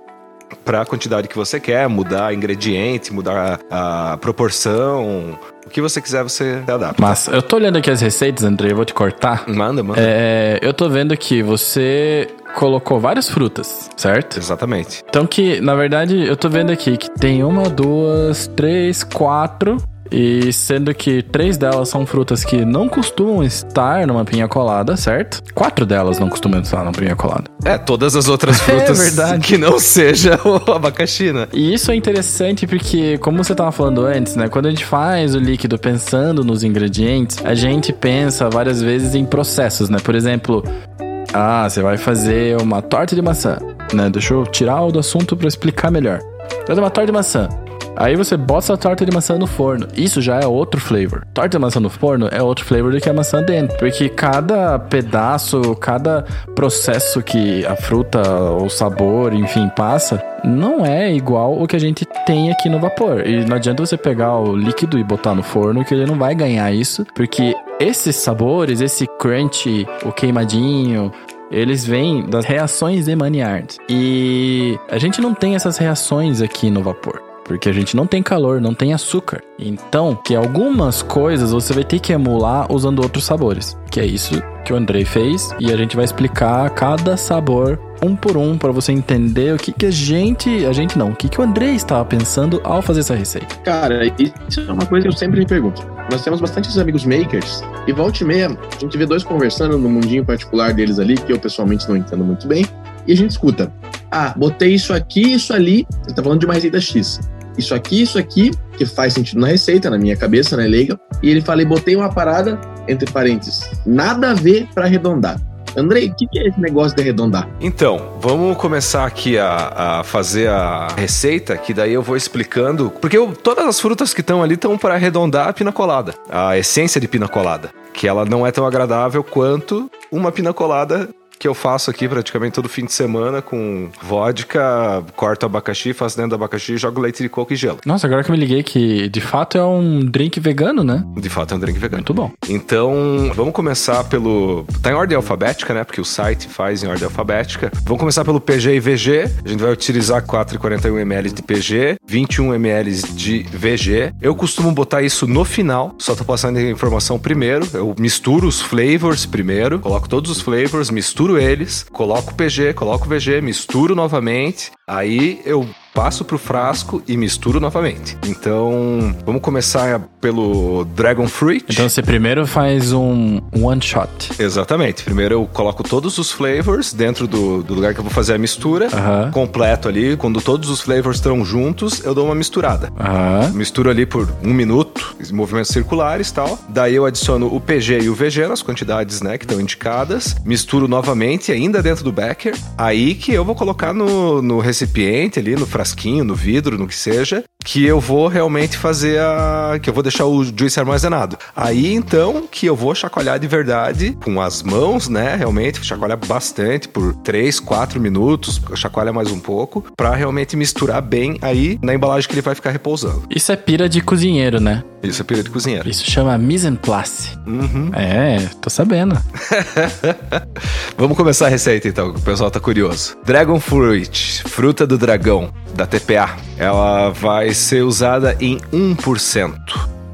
para a quantidade que você quer, mudar ingrediente, mudar a, a proporção. O que você quiser, você adapta. Mas eu tô olhando aqui as receitas, André, eu vou te cortar. Manda, manda. É, eu tô vendo que você colocou várias frutas, certo? Exatamente. Então que, na verdade, eu tô vendo aqui que tem uma, duas, três, quatro. E sendo que três delas são frutas que não costumam estar numa pinha colada, certo? Quatro delas não costumam estar numa pinha colada. É, todas as outras frutas É verdade. que não seja o abacaxi, né? E isso é interessante porque, como você estava falando antes, né? Quando a gente faz o líquido pensando nos ingredientes, a gente pensa várias vezes em processos, né? Por exemplo, ah, você vai fazer uma torta de maçã, né? Deixa eu tirar o do assunto para explicar melhor. Fazer uma torta de maçã. Aí você bota essa torta de maçã no forno. Isso já é outro flavor. Torta de maçã no forno é outro flavor do que a maçã dentro. Porque cada pedaço, cada processo que a fruta, o sabor, enfim, passa, não é igual o que a gente tem aqui no vapor. E não adianta você pegar o líquido e botar no forno, que ele não vai ganhar isso. Porque esses sabores, esse crunch, o queimadinho, eles vêm das reações emaniards. E a gente não tem essas reações aqui no vapor. Porque a gente não tem calor, não tem açúcar. Então, que algumas coisas você vai ter que emular usando outros sabores. Que é isso que o Andrei fez. E a gente vai explicar cada sabor um por um para você entender o que, que a gente. A gente não, o que, que o Andrei estava pensando ao fazer essa receita. Cara, isso é uma coisa que eu sempre me pergunto. Nós temos bastantes amigos makers e volta e meia a gente vê dois conversando no mundinho particular deles ali, que eu pessoalmente não entendo muito bem, e a gente escuta. Ah, botei isso aqui, isso ali. Ele tá falando de uma receita X. Isso aqui, isso aqui, que faz sentido na receita, na minha cabeça, né, leiga. E ele fala, e botei uma parada, entre parênteses, nada a ver para arredondar. Andrei, o que, que é esse negócio de arredondar? Então, vamos começar aqui a, a fazer a receita, que daí eu vou explicando. Porque eu- todas as frutas que estão ali estão para arredondar a pina colada, a essência de pina colada. Que ela não é tão agradável quanto uma pina colada que eu faço aqui praticamente todo fim de semana com vodka, corto abacaxi, faço dentro do abacaxi, jogo leite de coco e gelo. Nossa, agora que eu me liguei que de fato é um drink vegano, né? De fato é um drink vegano. Muito bom. Então, vamos começar pelo. Tá em ordem alfabética, né? Porque o site faz em ordem alfabética. Vamos começar pelo PG e VG. A gente vai utilizar 4,41 ml de PG, 21 ml de VG. Eu costumo botar isso no final, só tô passando a informação primeiro. Eu misturo os flavors primeiro, coloco todos os flavors, misturo eles, coloco o PG, coloco o VG, misturo novamente. Aí eu passo pro frasco e misturo novamente. Então, vamos começar pelo Dragon Fruit. Então você primeiro faz um one shot. Exatamente. Primeiro eu coloco todos os flavors dentro do, do lugar que eu vou fazer a mistura. Aham. Completo ali. Quando todos os flavors estão juntos, eu dou uma misturada. Aham. Misturo ali por um minuto, movimentos circulares e tal. Daí eu adiciono o PG e o VG nas quantidades né, que estão indicadas. Misturo novamente, ainda dentro do becker. Aí que eu vou colocar no, no recipiente ali, no frasquinho, no vidro, no que seja. Que eu vou realmente fazer a. que eu vou deixar o juice armazenado. Aí então que eu vou chacoalhar de verdade com as mãos, né? Realmente, chacoalhar bastante por 3, 4 minutos, chacoalha mais um pouco, pra realmente misturar bem aí na embalagem que ele vai ficar repousando. Isso é pira de cozinheiro, né? Isso é pira de cozinheiro. Isso chama mise en place. Uhum. É, tô sabendo. Vamos começar a receita então, que o pessoal tá curioso. Dragon Fruit, fruta do dragão, da TPA. Ela vai ser usada em 1%.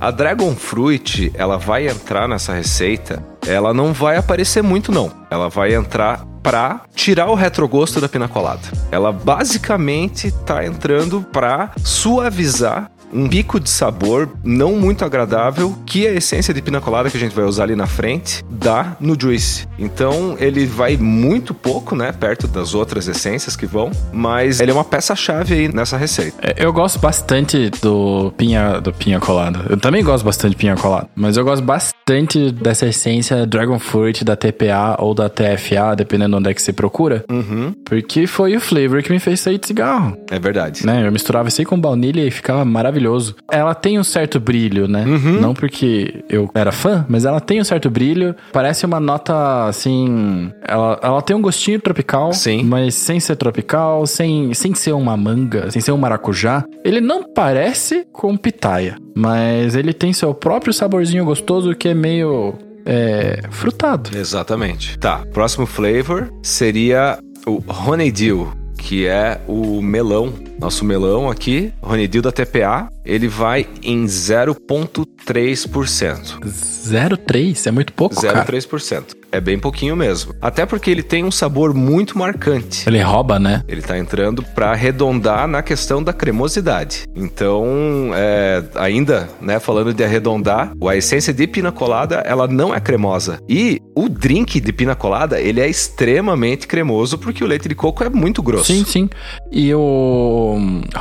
A Dragon Fruit, ela vai entrar nessa receita, ela não vai aparecer muito não. Ela vai entrar pra tirar o retrogosto da pina colada. Ela basicamente tá entrando pra suavizar um pico de sabor não muito agradável que a essência de pina colada que a gente vai usar ali na frente dá no juice. Então ele vai muito pouco, né, perto das outras essências que vão, mas ele é uma peça-chave aí nessa receita. É, Eu gosto bastante do pinha, do pinha colada. Eu também gosto bastante de pinha colada, mas eu gosto bastante dessa essência Dragon Fruit da TPA ou da TFA, dependendo onde é que você procura, Uhum, porque foi o flavor que me fez sair de cigarro. é verdade. Né? Eu misturava isso aí com baunilha e ficava maravilhoso. Ela tem um certo brilho, né? Uhum. Não porque eu era fã, mas ela tem um certo brilho. Parece uma nota assim. Ela, ela tem um gostinho tropical, Sim. mas sem ser tropical, sem, sem ser uma manga, sem ser um maracujá. Ele não parece com pitaia, mas ele tem seu próprio saborzinho gostoso que é meio. É, frutado. Exatamente. Tá, próximo flavor seria o Honeydew, que é o melão nosso melão aqui, Honeydew da TPA, ele vai em 0,3%. 0,3? É muito pouco, cara. 0,3%. É bem pouquinho mesmo. Até porque ele tem um sabor muito marcante. Ele rouba, né? Ele tá entrando para arredondar na questão da cremosidade. Então, é, ainda, né, falando de arredondar, a essência de pina colada, ela não é cremosa. E o drink de pina colada, ele é extremamente cremoso porque o leite de coco é muito grosso. Sim, sim. E o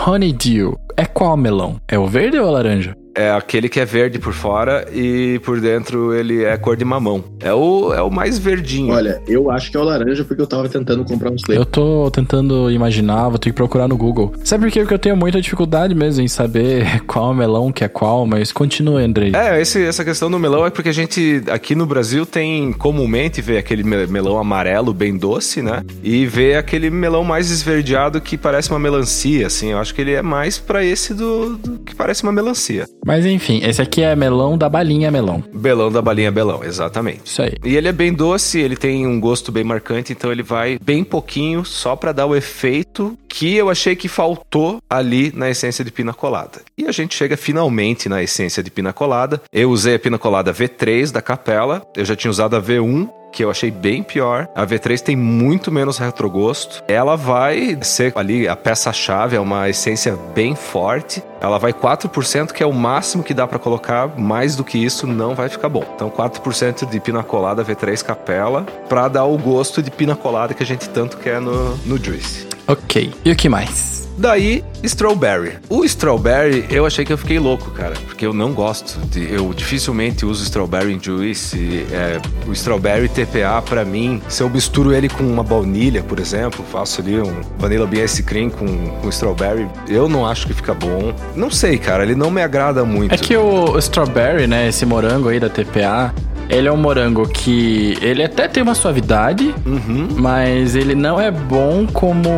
Honeydew é qual melão? É o verde ou o laranja? É aquele que é verde por fora e por dentro ele é cor de mamão. É o, é o mais verdinho. Olha, eu acho que é o laranja porque eu tava tentando comprar uns Eu flavors. tô tentando imaginar, vou ter que procurar no Google. Sabe por quê? Porque eu tenho muita dificuldade mesmo em saber qual melão que é qual, mas continua, Andrei. É, esse- essa questão do melão é porque a gente aqui no Brasil tem comumente vê aquele me- melão amarelo bem doce, né? E vê aquele melão mais esverdeado que parece uma melancia, assim. Eu acho que ele é mais pra esse do, do que parece uma melancia. Mas enfim, esse aqui é melão da balinha melão. Belão da balinha belão, exatamente. Isso aí. E ele é bem doce, ele tem um gosto bem marcante, então ele vai bem pouquinho só pra dar o efeito que eu achei que faltou ali na essência de pina colada. E a gente chega finalmente na essência de pina colada. Eu usei a pina colada V3 da Capela, eu já tinha usado a V1 que eu achei bem pior. A V3 tem muito menos retrogosto. Ela vai ser ali a peça-chave, é uma essência bem forte. Ela vai 4%, que é o máximo que dá pra colocar. Mais do que isso não vai ficar bom. Então 4% de pina colada V3 Capela pra dar o gosto de pina colada que a gente tanto quer no, no Juice. Ok. E o que mais? Daí, Strawberry. O Strawberry, eu achei que eu fiquei louco, cara. Porque eu não gosto. De, eu dificilmente uso Strawberry em Juice. É, o Strawberry TPA, pra mim, se eu misturo ele com uma baunilha, por exemplo, faço ali um Vanilla Bean Ice Cream com, com Strawberry, eu não acho que fica bom. Não sei, cara. Ele não me agrada muito. É que o strawberry, né, esse morango aí da TPA, ele é um morango que ele até tem uma suavidade, Uhum. mas ele não é bom como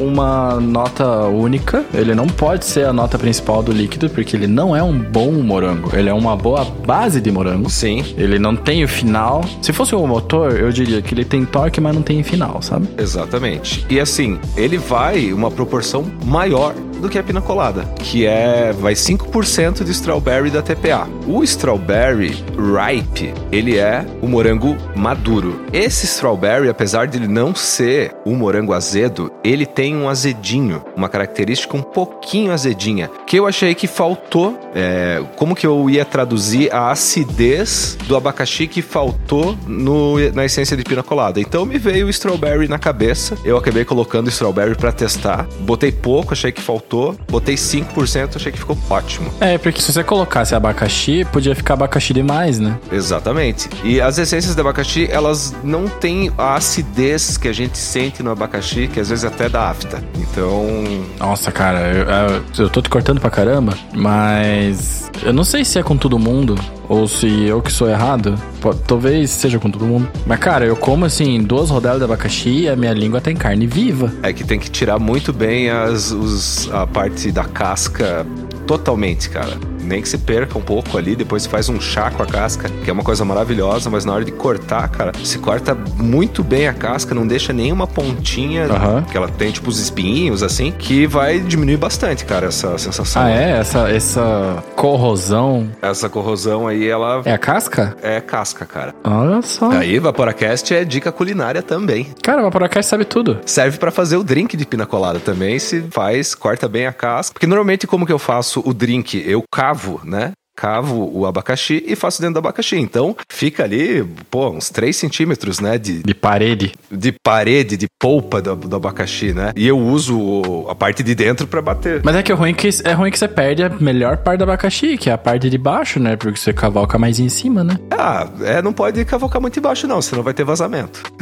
uma nota única. Ele não pode ser a nota principal do líquido, porque ele não é um bom morango. Ele é uma boa base de morango. Sim, Ele não tem o final. Se fosse um motor, eu diria que ele tem torque, mas não tem final, sabe? Exatamente. E assim, ele vai uma proporção maior do que a pina colada, que é vai 5% de strawberry da TPA. O strawberry ripe, ele é o morango maduro. Esse strawberry, apesar de ele não ser um morango azedo, ele tem um azedinho, uma característica um pouquinho azedinha, que eu achei que faltou. é, como que eu ia traduzir a acidez do abacaxi que faltou no, na essência de pina colada? Então me veio o strawberry na cabeça. Eu acabei colocando strawberry pra testar. Botei pouco, achei que faltou. Botei 5%, achei que ficou ótimo. É, porque se você colocasse abacaxi, podia ficar abacaxi demais, né? Exatamente. E as essências de abacaxi, elas não têm a acidez que a gente sente no abacaxi, que às vezes até dá afta. Então, Nossa, cara, eu, eu- eu tô te cortando pra caramba, mas eu não sei se é com todo mundo ou se eu que sou errado. Talvez seja com todo mundo. Mas, cara, eu como assim duas rodelas de abacaxi e a minha língua tem carne viva. é que tem que tirar muito bem as, os- a parte da casca totalmente, cara. Nem que se perca um pouco ali, depois faz um chá com a casca, que é uma coisa maravilhosa, mas na hora de cortar, cara, se corta muito bem a casca, não deixa nenhuma pontinha, Aham. que ela tem tipo os espinhos assim, que vai diminuir bastante, cara, essa sensação. Ah, é? Essa, essa corrosão Essa corrosão aí, ela é a casca? é casca, cara. Olha só. Aí, Vaporacast é dica culinária também. Cara, Vaporacast sabe tudo. Serve pra fazer o drink de pina colada também, se faz, corta bem a casca. Porque normalmente como que eu faço o drink? Eu cavo, né? Cavo o abacaxi e faço dentro do abacaxi. Então fica ali, pô, uns 3 centímetros, né? De, De parede. de parede, de polpa do, do abacaxi, né? E eu uso a parte de dentro pra bater. Mas é que é ruim que, é ruim que você perde a melhor parte do abacaxi, que é a parte de baixo, né? Porque você cavalca mais em cima, né? Ah, é, não pode cavocar muito embaixo, não, senão vai ter vazamento.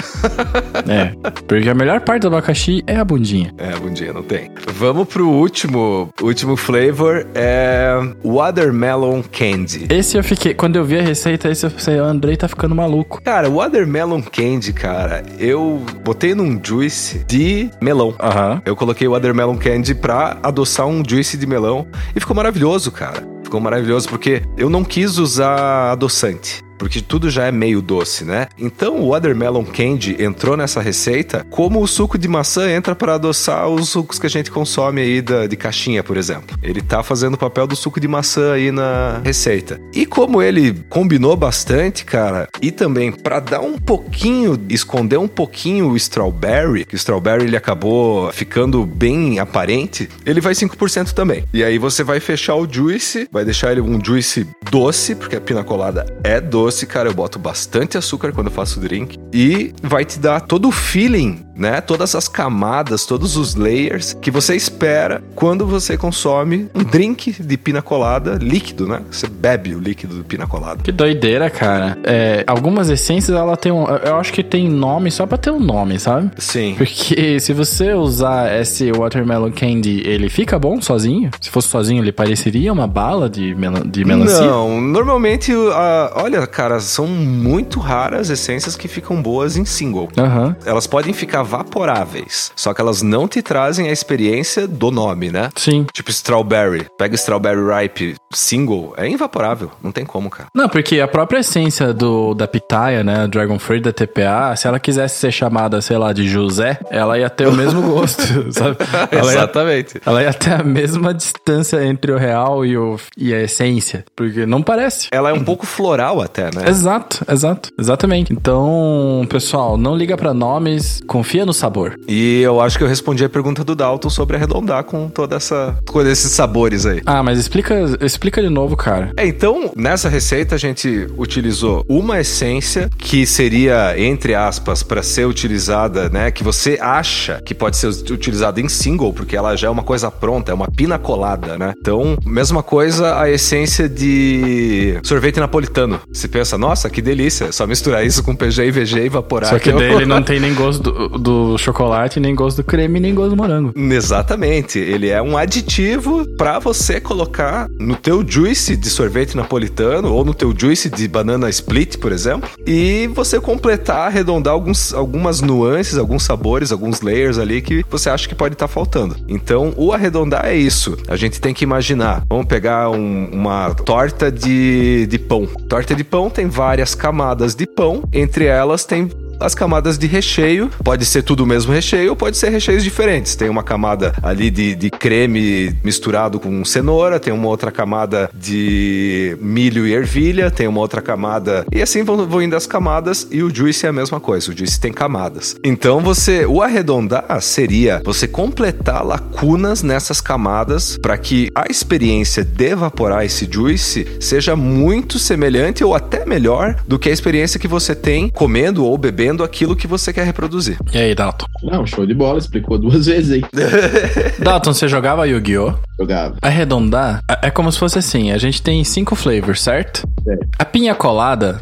É. Porque a melhor parte do abacaxi é a bundinha. É, bom dia, não tem. Vamos pro último, último flavor, é Watermelon Candy. Esse eu fiquei. Quando eu vi a receita, esse eu pensei, o Andrei tá ficando maluco. Cara, Watermelon Candy, cara, eu botei num juice de melão. Aham. Eu coloquei o Watermelon Candy pra adoçar um juice de melão e ficou maravilhoso, cara. Ficou maravilhoso porque eu não quis usar adoçante. Porque tudo já é meio doce, né? Então o Watermelon Candy entrou nessa receita como o suco de maçã entra para adoçar os sucos que a gente consome aí da, de caixinha, por exemplo. Ele tá fazendo o papel do suco de maçã aí na receita. E como ele combinou bastante, cara, e também para dar um pouquinho, esconder um pouquinho o strawberry, que o strawberry ele acabou ficando bem aparente, ele vai 5% também. E aí você vai fechar o juice, vai deixar ele um juice doce, porque a pina colada é doce, cara, eu boto bastante açúcar quando eu faço drink e vai te dar todo o feeling né? Todas as camadas, todos os layers que você espera quando você consome um drink de pina colada líquido, né? Você bebe o líquido do pina colada. Que doideira, cara. É, algumas essências, ela tem um. Eu acho que tem nome só pra ter um nome, sabe? Sim. Porque se você usar esse Watermelon Candy, ele fica bom sozinho? Se fosse sozinho, ele pareceria uma bala de, mel de melancia? Não, normalmente, uh, olha, cara, são muito raras essências que ficam boas em single. Aham. Elas podem ficar vaporáveis, só que elas não te trazem a experiência do nome, né? Sim. Tipo strawberry. Pega strawberry ripe single, é invaporável, não tem como, cara. Não, porque a própria essência do, da pitaia, né, Dragon Fruit da TPA, se ela quisesse ser chamada, sei lá, de José, ela ia ter o mesmo gosto, sabe? Ela ia, Exatamente. ela ia ter a mesma distância entre o real e, o, e a essência, porque não parece. Ela é um pouco floral até, né? Exato, exato, exatamente. Então, pessoal, não liga pra nomes, confia no sabor. E eu acho que eu respondi a pergunta do Dalton sobre arredondar com toda essa, com esses sabores aí. Ah, mas explica, explica de novo, cara. É, então, nessa receita a gente utilizou uma essência que seria, entre aspas, para ser utilizada, né? Que você acha que pode ser utilizada em single, porque ela já é uma coisa pronta, é uma pina colada, né? Então, mesma coisa a essência de sorvete napolitano. Você pensa, nossa, que delícia, é só misturar isso com PG e VG e evaporar. Só que eu- daí ele não tem nem gosto do, do chocolate, nem gosto do creme, nem gosto do morango. Exatamente, ele é um aditivo para você colocar no teu juice de sorvete napolitano ou no teu juice de banana split, por exemplo, e você completar, arredondar alguns, algumas nuances, alguns sabores, alguns layers ali que você acha que pode estar faltando. Então, o arredondar é isso. A gente tem que imaginar. Vamos pegar um- uma torta de, de pão. Torta de pão tem várias camadas de pão, entre elas tem as camadas de recheio. Pode ser tudo o mesmo recheio ou pode ser recheios diferentes. Tem uma camada ali de, de creme misturado com cenoura, tem uma outra camada de milho e ervilha, tem uma outra camada. E assim vão, vão indo as camadas e o juice é a mesma coisa. O juice tem camadas. Então você. O arredondar seria você completar lacunas nessas camadas para que a experiência de evaporar esse juice seja muito semelhante ou até melhor do que a experiência que você tem comendo ou bebendo aquilo que você quer reproduzir. E aí, Dalton? Não, show de bola, explicou duas vezes aí. Dalton, você jogava Yu-Gi-Oh? Jogava. Arredondar é é como se fosse assim: a gente tem cinco flavors, certo? Certo. A pinha colada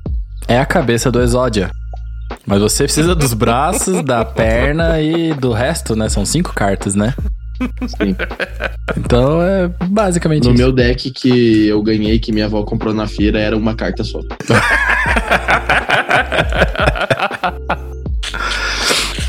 é a cabeça do Exódia. Mas você precisa dos braços, da perna e do resto, né? São cinco cartas, né? Sim. Então é basicamente No isso. meu deck que eu ganhei, que minha avó comprou na feira, era uma carta só.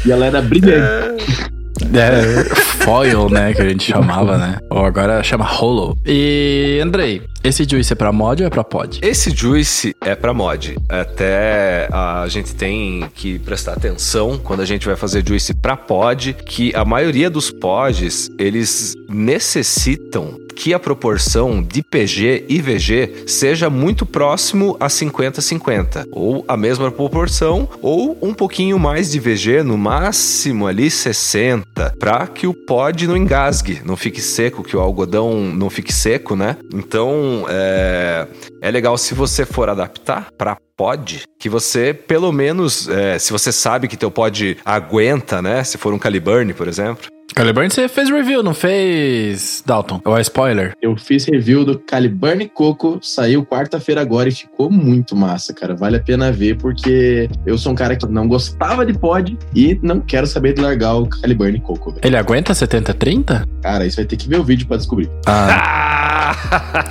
E ela era brilhante. É, foil, né? Que a gente chamava, né? Ou agora chama Hollow. E, Andrei, esse juice é pra mod ou é pra pod? Esse juice é pra mod. Até a gente tem que prestar atenção quando a gente vai fazer juice pra pod, que a maioria dos pods, eles necessitam que a proporção de PG e VG seja muito próximo a 50-50, ou a mesma proporção, ou um pouquinho mais de VG, no máximo ali 60, para que o pod não engasgue, não fique seco, que o algodão não fique seco, né? Então, é, é legal se você for adaptar para pod, que você pelo menos, é, se você sabe que teu pod aguenta, né? Se for um Caliburn, por exemplo. Caliburn, você fez review, não fez, Dalton? Ou é spoiler? Eu fiz review do Caliburn Coco, saiu quarta-feira agora e ficou muito massa, cara. Vale a pena ver, porque eu sou um cara que não gostava de pod e não quero saber de largar o Caliburn Coco, velho. Ele aguenta 70-30? Cara, isso vai ter que ver o vídeo pra descobrir. Ah,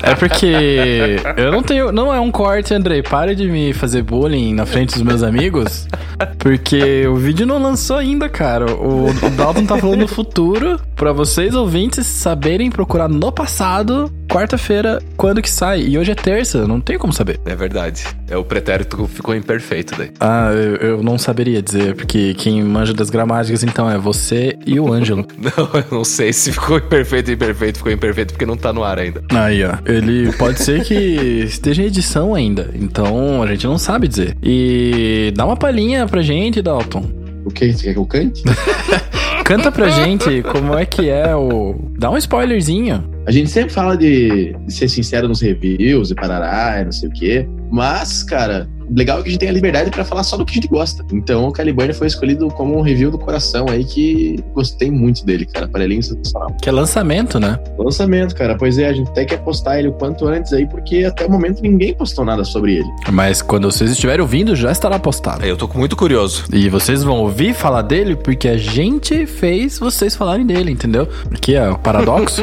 é porque eu não tenho. Não é um corte, Andrei. Pare de me fazer bullying na frente dos meus amigos. Porque o vídeo não lançou ainda, cara. O, o Dalton tá falando no futuro. para vocês ouvintes saberem procurar no passado, quarta-feira, quando que sai. E hoje é terça, não tem como saber. É verdade. É o pretérito ficou imperfeito daí. Ah, eu, eu não saberia dizer, porque quem manja das gramáticas então é você e o Ângelo. não, eu não sei se ficou imperfeito, imperfeito, ficou imperfeito porque não tá no ar ainda. Aí, ó. Ele pode ser que esteja em edição ainda. Então a gente não sabe dizer. E dá uma palhinha pra gente, Dalton. O que? Você quer que eu cante? Canta pra gente como é que é o. Dá um spoilerzinho. A gente sempre fala de, de ser sincero nos reviews e parará, e não sei o quê. Mas, cara, legal é que a gente tem a liberdade para falar só do que a gente gosta. Então o Caliburn foi escolhido como um review do coração aí que gostei muito dele, cara. Aparelhinho sensacional. Que é lançamento, né? Lançamento, cara. Pois é, a gente até quer postar ele o quanto antes aí, porque até o momento ninguém postou nada sobre ele. Mas quando vocês estiverem ouvindo, já estará postado. Eu tô muito curioso. E vocês vão ouvir falar dele porque a gente fez vocês falarem dele, entendeu? Aqui é o paradoxo.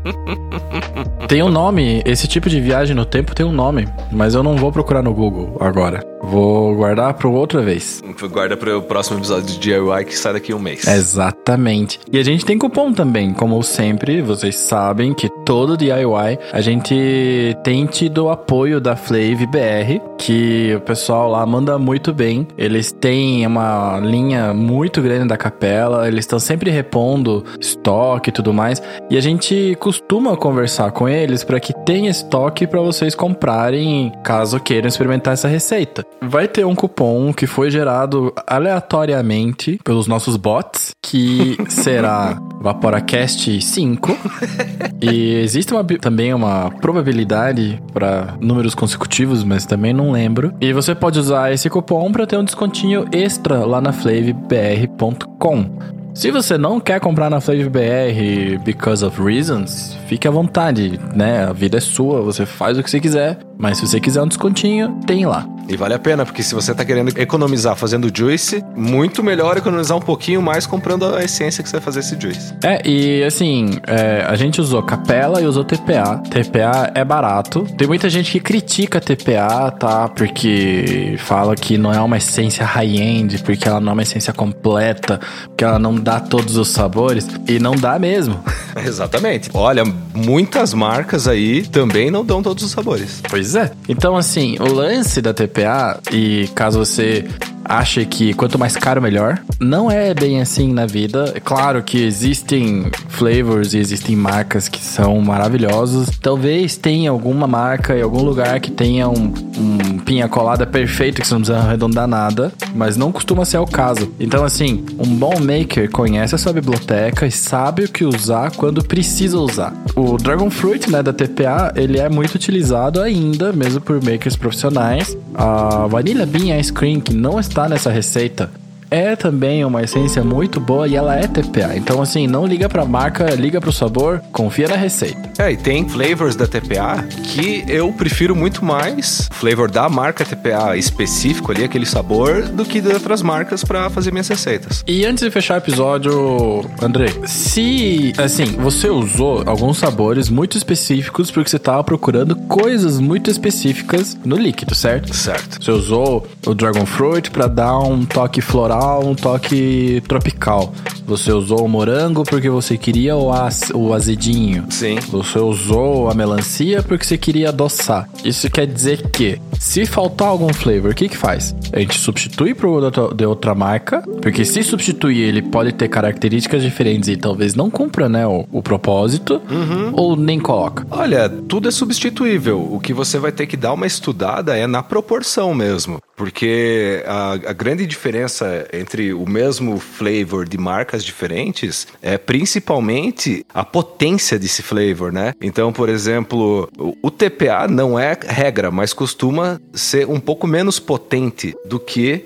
tem um nome, esse tipo de viagem no tempo tem um nome, mas eu não vou procurar no Google agora. Vou guardar para outra vez. Guarda para o próximo episódio de DIY que sai daqui um mês. Exatamente. E a gente tem cupom também, como sempre, vocês sabem que todo DIY a gente tem tido o apoio da Flave BR, que o pessoal lá manda muito bem. Eles têm uma linha muito grande da capela, eles estão sempre repondo estoque e tudo mais. E a gente costuma conversar com eles para que tenha estoque para vocês comprarem caso queiram experimentar essa receita. Vai ter um cupom que foi gerado aleatoriamente pelos nossos bots, que será Vaporacast 5. e existe uma, também uma probabilidade para números consecutivos, mas também não lembro. E você pode usar esse cupom para ter um descontinho extra lá na flavebr.com. Se você não quer comprar na Flave BR because of reasons, fique à vontade, né? A vida é sua, você faz o que você quiser. Mas se você quiser um descontinho, tem lá. E vale a pena, porque se você tá querendo economizar fazendo juice, muito melhor economizar um pouquinho mais comprando a essência que você vai fazer esse juice. É, e assim, é, a gente usou capela e usou TPA. TPA é barato. Tem muita gente que critica TPA, tá? Porque fala que não é uma essência high-end, porque ela não é uma essência completa, porque ela não dá todos os sabores. E não dá mesmo. Exatamente. Olha, muitas marcas aí também não dão todos os sabores. Pois é. Então, assim, o lance da TPA, e caso você acha que quanto mais caro, melhor. Não é bem assim na vida. É claro que existem flavors e existem marcas que são maravilhosos. Talvez tenha alguma marca em algum lugar que tenha um, um pinha colada perfeito que você não precisa arredondar nada, mas não costuma ser o caso. Então, assim, um bom maker conhece a sua biblioteca e sabe o que usar quando precisa usar. O Dragon Fruit, né, da TPA, ele é muito utilizado ainda, mesmo por makers profissionais. A Vanilla Bean Ice Cream, que não está nessa receita, é também uma essência muito boa e ela é TPA. Então, assim, não liga pra marca, liga pro sabor, confia na receita. É, e tem flavors da TPA que eu prefiro muito mais flavor da marca TPA específico ali, aquele sabor, do que de outras marcas para fazer minhas receitas. E antes de fechar o episódio, André, se, assim, você usou alguns sabores muito específicos porque você tava procurando coisas muito específicas no líquido, certo? Certo. Você usou o Dragon Fruit para dar um toque floral um toque tropical. Você usou o morango porque você queria o, az, o azedinho. Sim. Você usou a melancia porque você queria adoçar. Isso quer dizer que, se faltar algum flavor, o que que faz? A gente substitui por de outra marca, porque se substituir ele pode ter características diferentes e talvez não cumpra, né, o, o propósito, uhum. ou nem coloca. Olha, tudo é substituível. O que você vai ter que dar uma estudada é na proporção mesmo. Porque a, a grande diferença entre o mesmo flavor de marcas diferentes é principalmente a potência desse flavor, né? Então, por exemplo, o TPA não é regra, mas costuma ser um pouco menos potente do que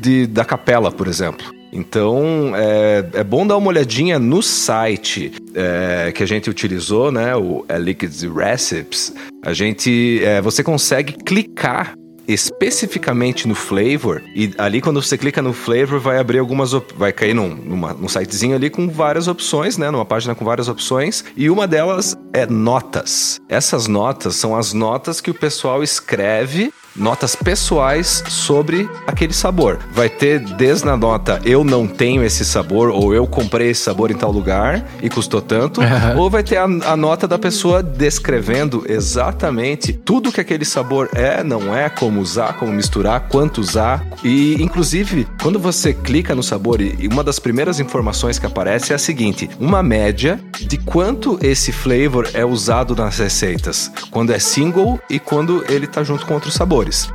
de, da capela, por exemplo. Então é, é bom dar uma olhadinha no site é, que a gente utilizou, né? O é Liquids Recipes. A gente, é, você consegue clicar especificamente no flavor e ali quando você clica no flavor vai abrir algumas vai cair num, numa, num sitezinho ali com várias opções, né, numa página com várias opções e uma delas é notas. Essas notas são as notas que o pessoal escreve notas pessoais sobre aquele sabor. Vai ter desde a nota eu não tenho esse sabor ou eu comprei esse sabor em tal lugar e custou tanto, Uhum. ou vai ter a, a nota da pessoa descrevendo exatamente tudo que aquele sabor é, não é, como usar, como misturar, quanto usar. E inclusive, quando você clica no sabor e uma das primeiras informações que aparece é a seguinte: uma média de quanto esse flavor é usado nas receitas, quando é single e quando ele tá junto com outros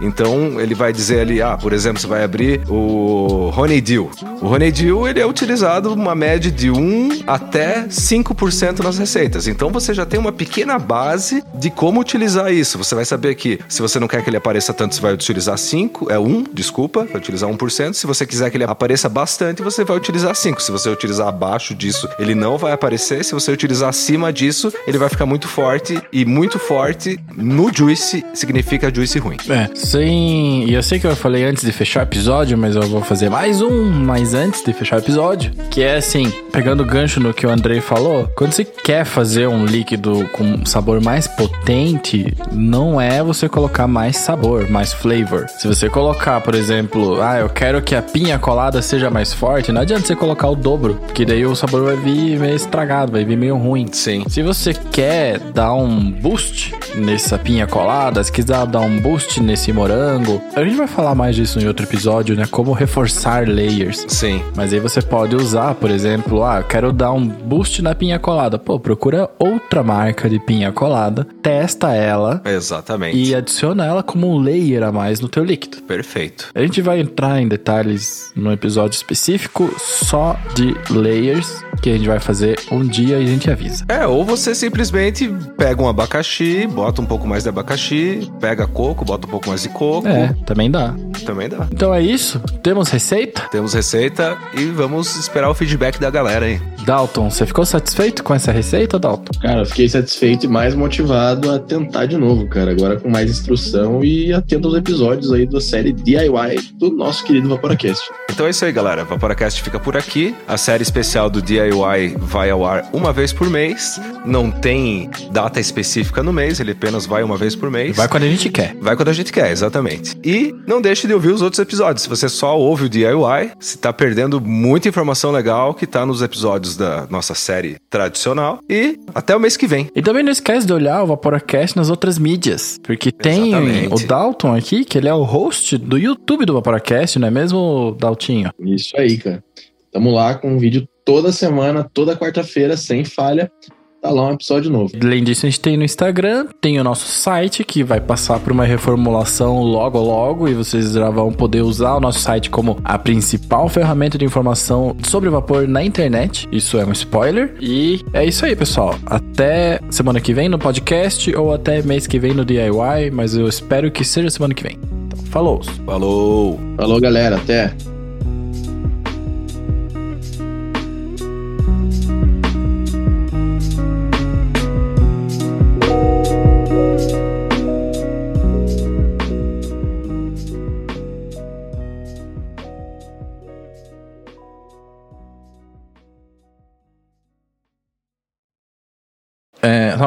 Então, ele vai dizer ali, ah, por exemplo, você vai abrir o Honeydew. O Honeydew, ele é utilizado uma média de 1 até 5% nas receitas. Então, você já tem uma pequena base de como utilizar isso. Você vai saber que se você não quer que ele apareça tanto, você vai utilizar 5, é 1, desculpa, vai utilizar 1%. Se você quiser que ele apareça bastante, você vai utilizar 5. Se você utilizar abaixo disso, ele não vai aparecer. Se você utilizar acima disso, ele vai ficar muito forte. E muito forte no juice significa juice ruim. É, sem. E eu sei que eu falei antes de fechar o episódio, mas eu vou fazer mais um, mais antes de fechar o episódio. Que é assim, pegando o gancho no que o Andrei falou, quando você quer fazer um líquido com um sabor mais potente, não é você colocar mais sabor, mais flavor. Se você colocar, por exemplo, ah, eu quero que a pinha colada seja mais forte, não adianta você colocar o dobro, porque daí o sabor vai vir meio estragado, vai vir meio ruim. Sim. Se você quer dar um boost nessa pinha colada, se quiser dar um boost nesse morango, a gente vai falar mais disso em outro episódio, né? Como reforçar layers. Sim. Mas aí você pode usar, por exemplo, ah, quero dar um boost na pinha colada. Pô, procura outra marca de pinha colada, testa ela Exatamente. e adiciona ela como um layer a mais no teu líquido. Perfeito. A gente vai entrar em detalhes no episódio específico só de layers que a gente vai fazer um dia e a gente avisa. É, ou você simplesmente pega um abacaxi, bota um pouco mais de abacaxi, pega coco, bota um pouco mais de coco. É, também dá. Também dá. Então é isso. Temos receita? Temos receita e vamos esperar o feedback da galera aí. Dalton, você ficou satisfeito com essa receita, Dalton? Cara, eu fiquei satisfeito e mais motivado a tentar de novo, cara. Agora com mais instrução e atento aos episódios aí da série DIY do nosso querido Vaporacast. Então é isso aí, galera. Vaporacast fica por aqui. A série especial do DIY vai ao ar uma vez por mês. Não tem data específica no mês, ele apenas vai uma vez por mês. Vai quando a gente quer. Vai quando a gente quer, exatamente. E não deixe de ouvir os outros episódios. Se você só ouve o DIY, você tá perdendo muita informação legal que tá nos episódios da nossa série tradicional. E até o mês que vem. E também não esquece de olhar o Vaporacast nas outras mídias. Porque tem Exatamente. o Dalton aqui, que ele é o host do YouTube do Vaporacast, não é mesmo, Daltinho? Isso aí, cara. Tamo lá com um vídeo toda semana, toda quarta-feira, sem falha. Tá lá um episódio novo. Além disso, a gente tem no Instagram, tem o nosso site que vai passar por uma reformulação logo logo e vocês já vão poder usar o nosso site como a principal ferramenta de informação sobre vapor na internet. Isso é um spoiler. E é isso aí, pessoal. Até semana que vem no podcast ou até mês que vem no DIY, mas eu espero que seja semana que vem. Então, falou! Falou! Falou, galera. Até.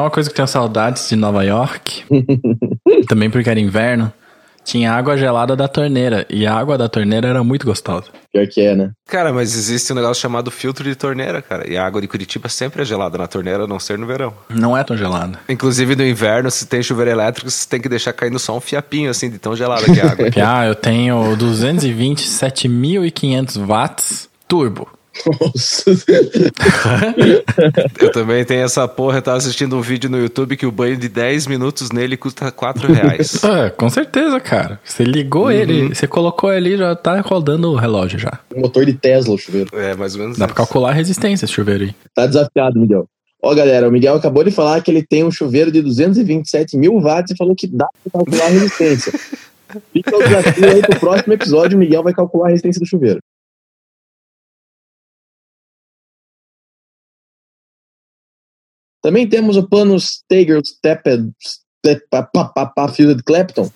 Uma coisa que eu tenho saudades de Nova York, também porque era inverno, tinha água gelada da torneira e a água da torneira era muito gostosa. Pior que é, né? Cara, mas existe um negócio chamado filtro de torneira, cara. E a água de Curitiba sempre é gelada na torneira, a não ser no verão. Não é tão gelada. Inclusive no inverno, se tem chuveiro elétrico, você tem que deixar caindo só um fiapinho, assim, de tão gelada que é a água. Ah, eu tenho 227.500 watts turbo. Nossa. Eu também tenho essa porra, eu tava assistindo um vídeo no YouTube que o banho de 10 minutos nele custa 4 reais. Ah, com certeza, cara. Você ligou ele, você colocou ele já tá rodando o relógio já. Um motor de Tesla, o chuveiro. É, mais ou menos Dá pra isso. calcular a resistência esse chuveiro aí. Tá desafiado, Miguel. Ó, galera, o Miguel acabou de falar que ele tem um chuveiro de 227 mil watts e falou que dá pra calcular a resistência. Fica o desafio aí pro próximo episódio, o Miguel vai calcular a resistência do chuveiro. Também temos o pano Stager Stepped Fused Clapton.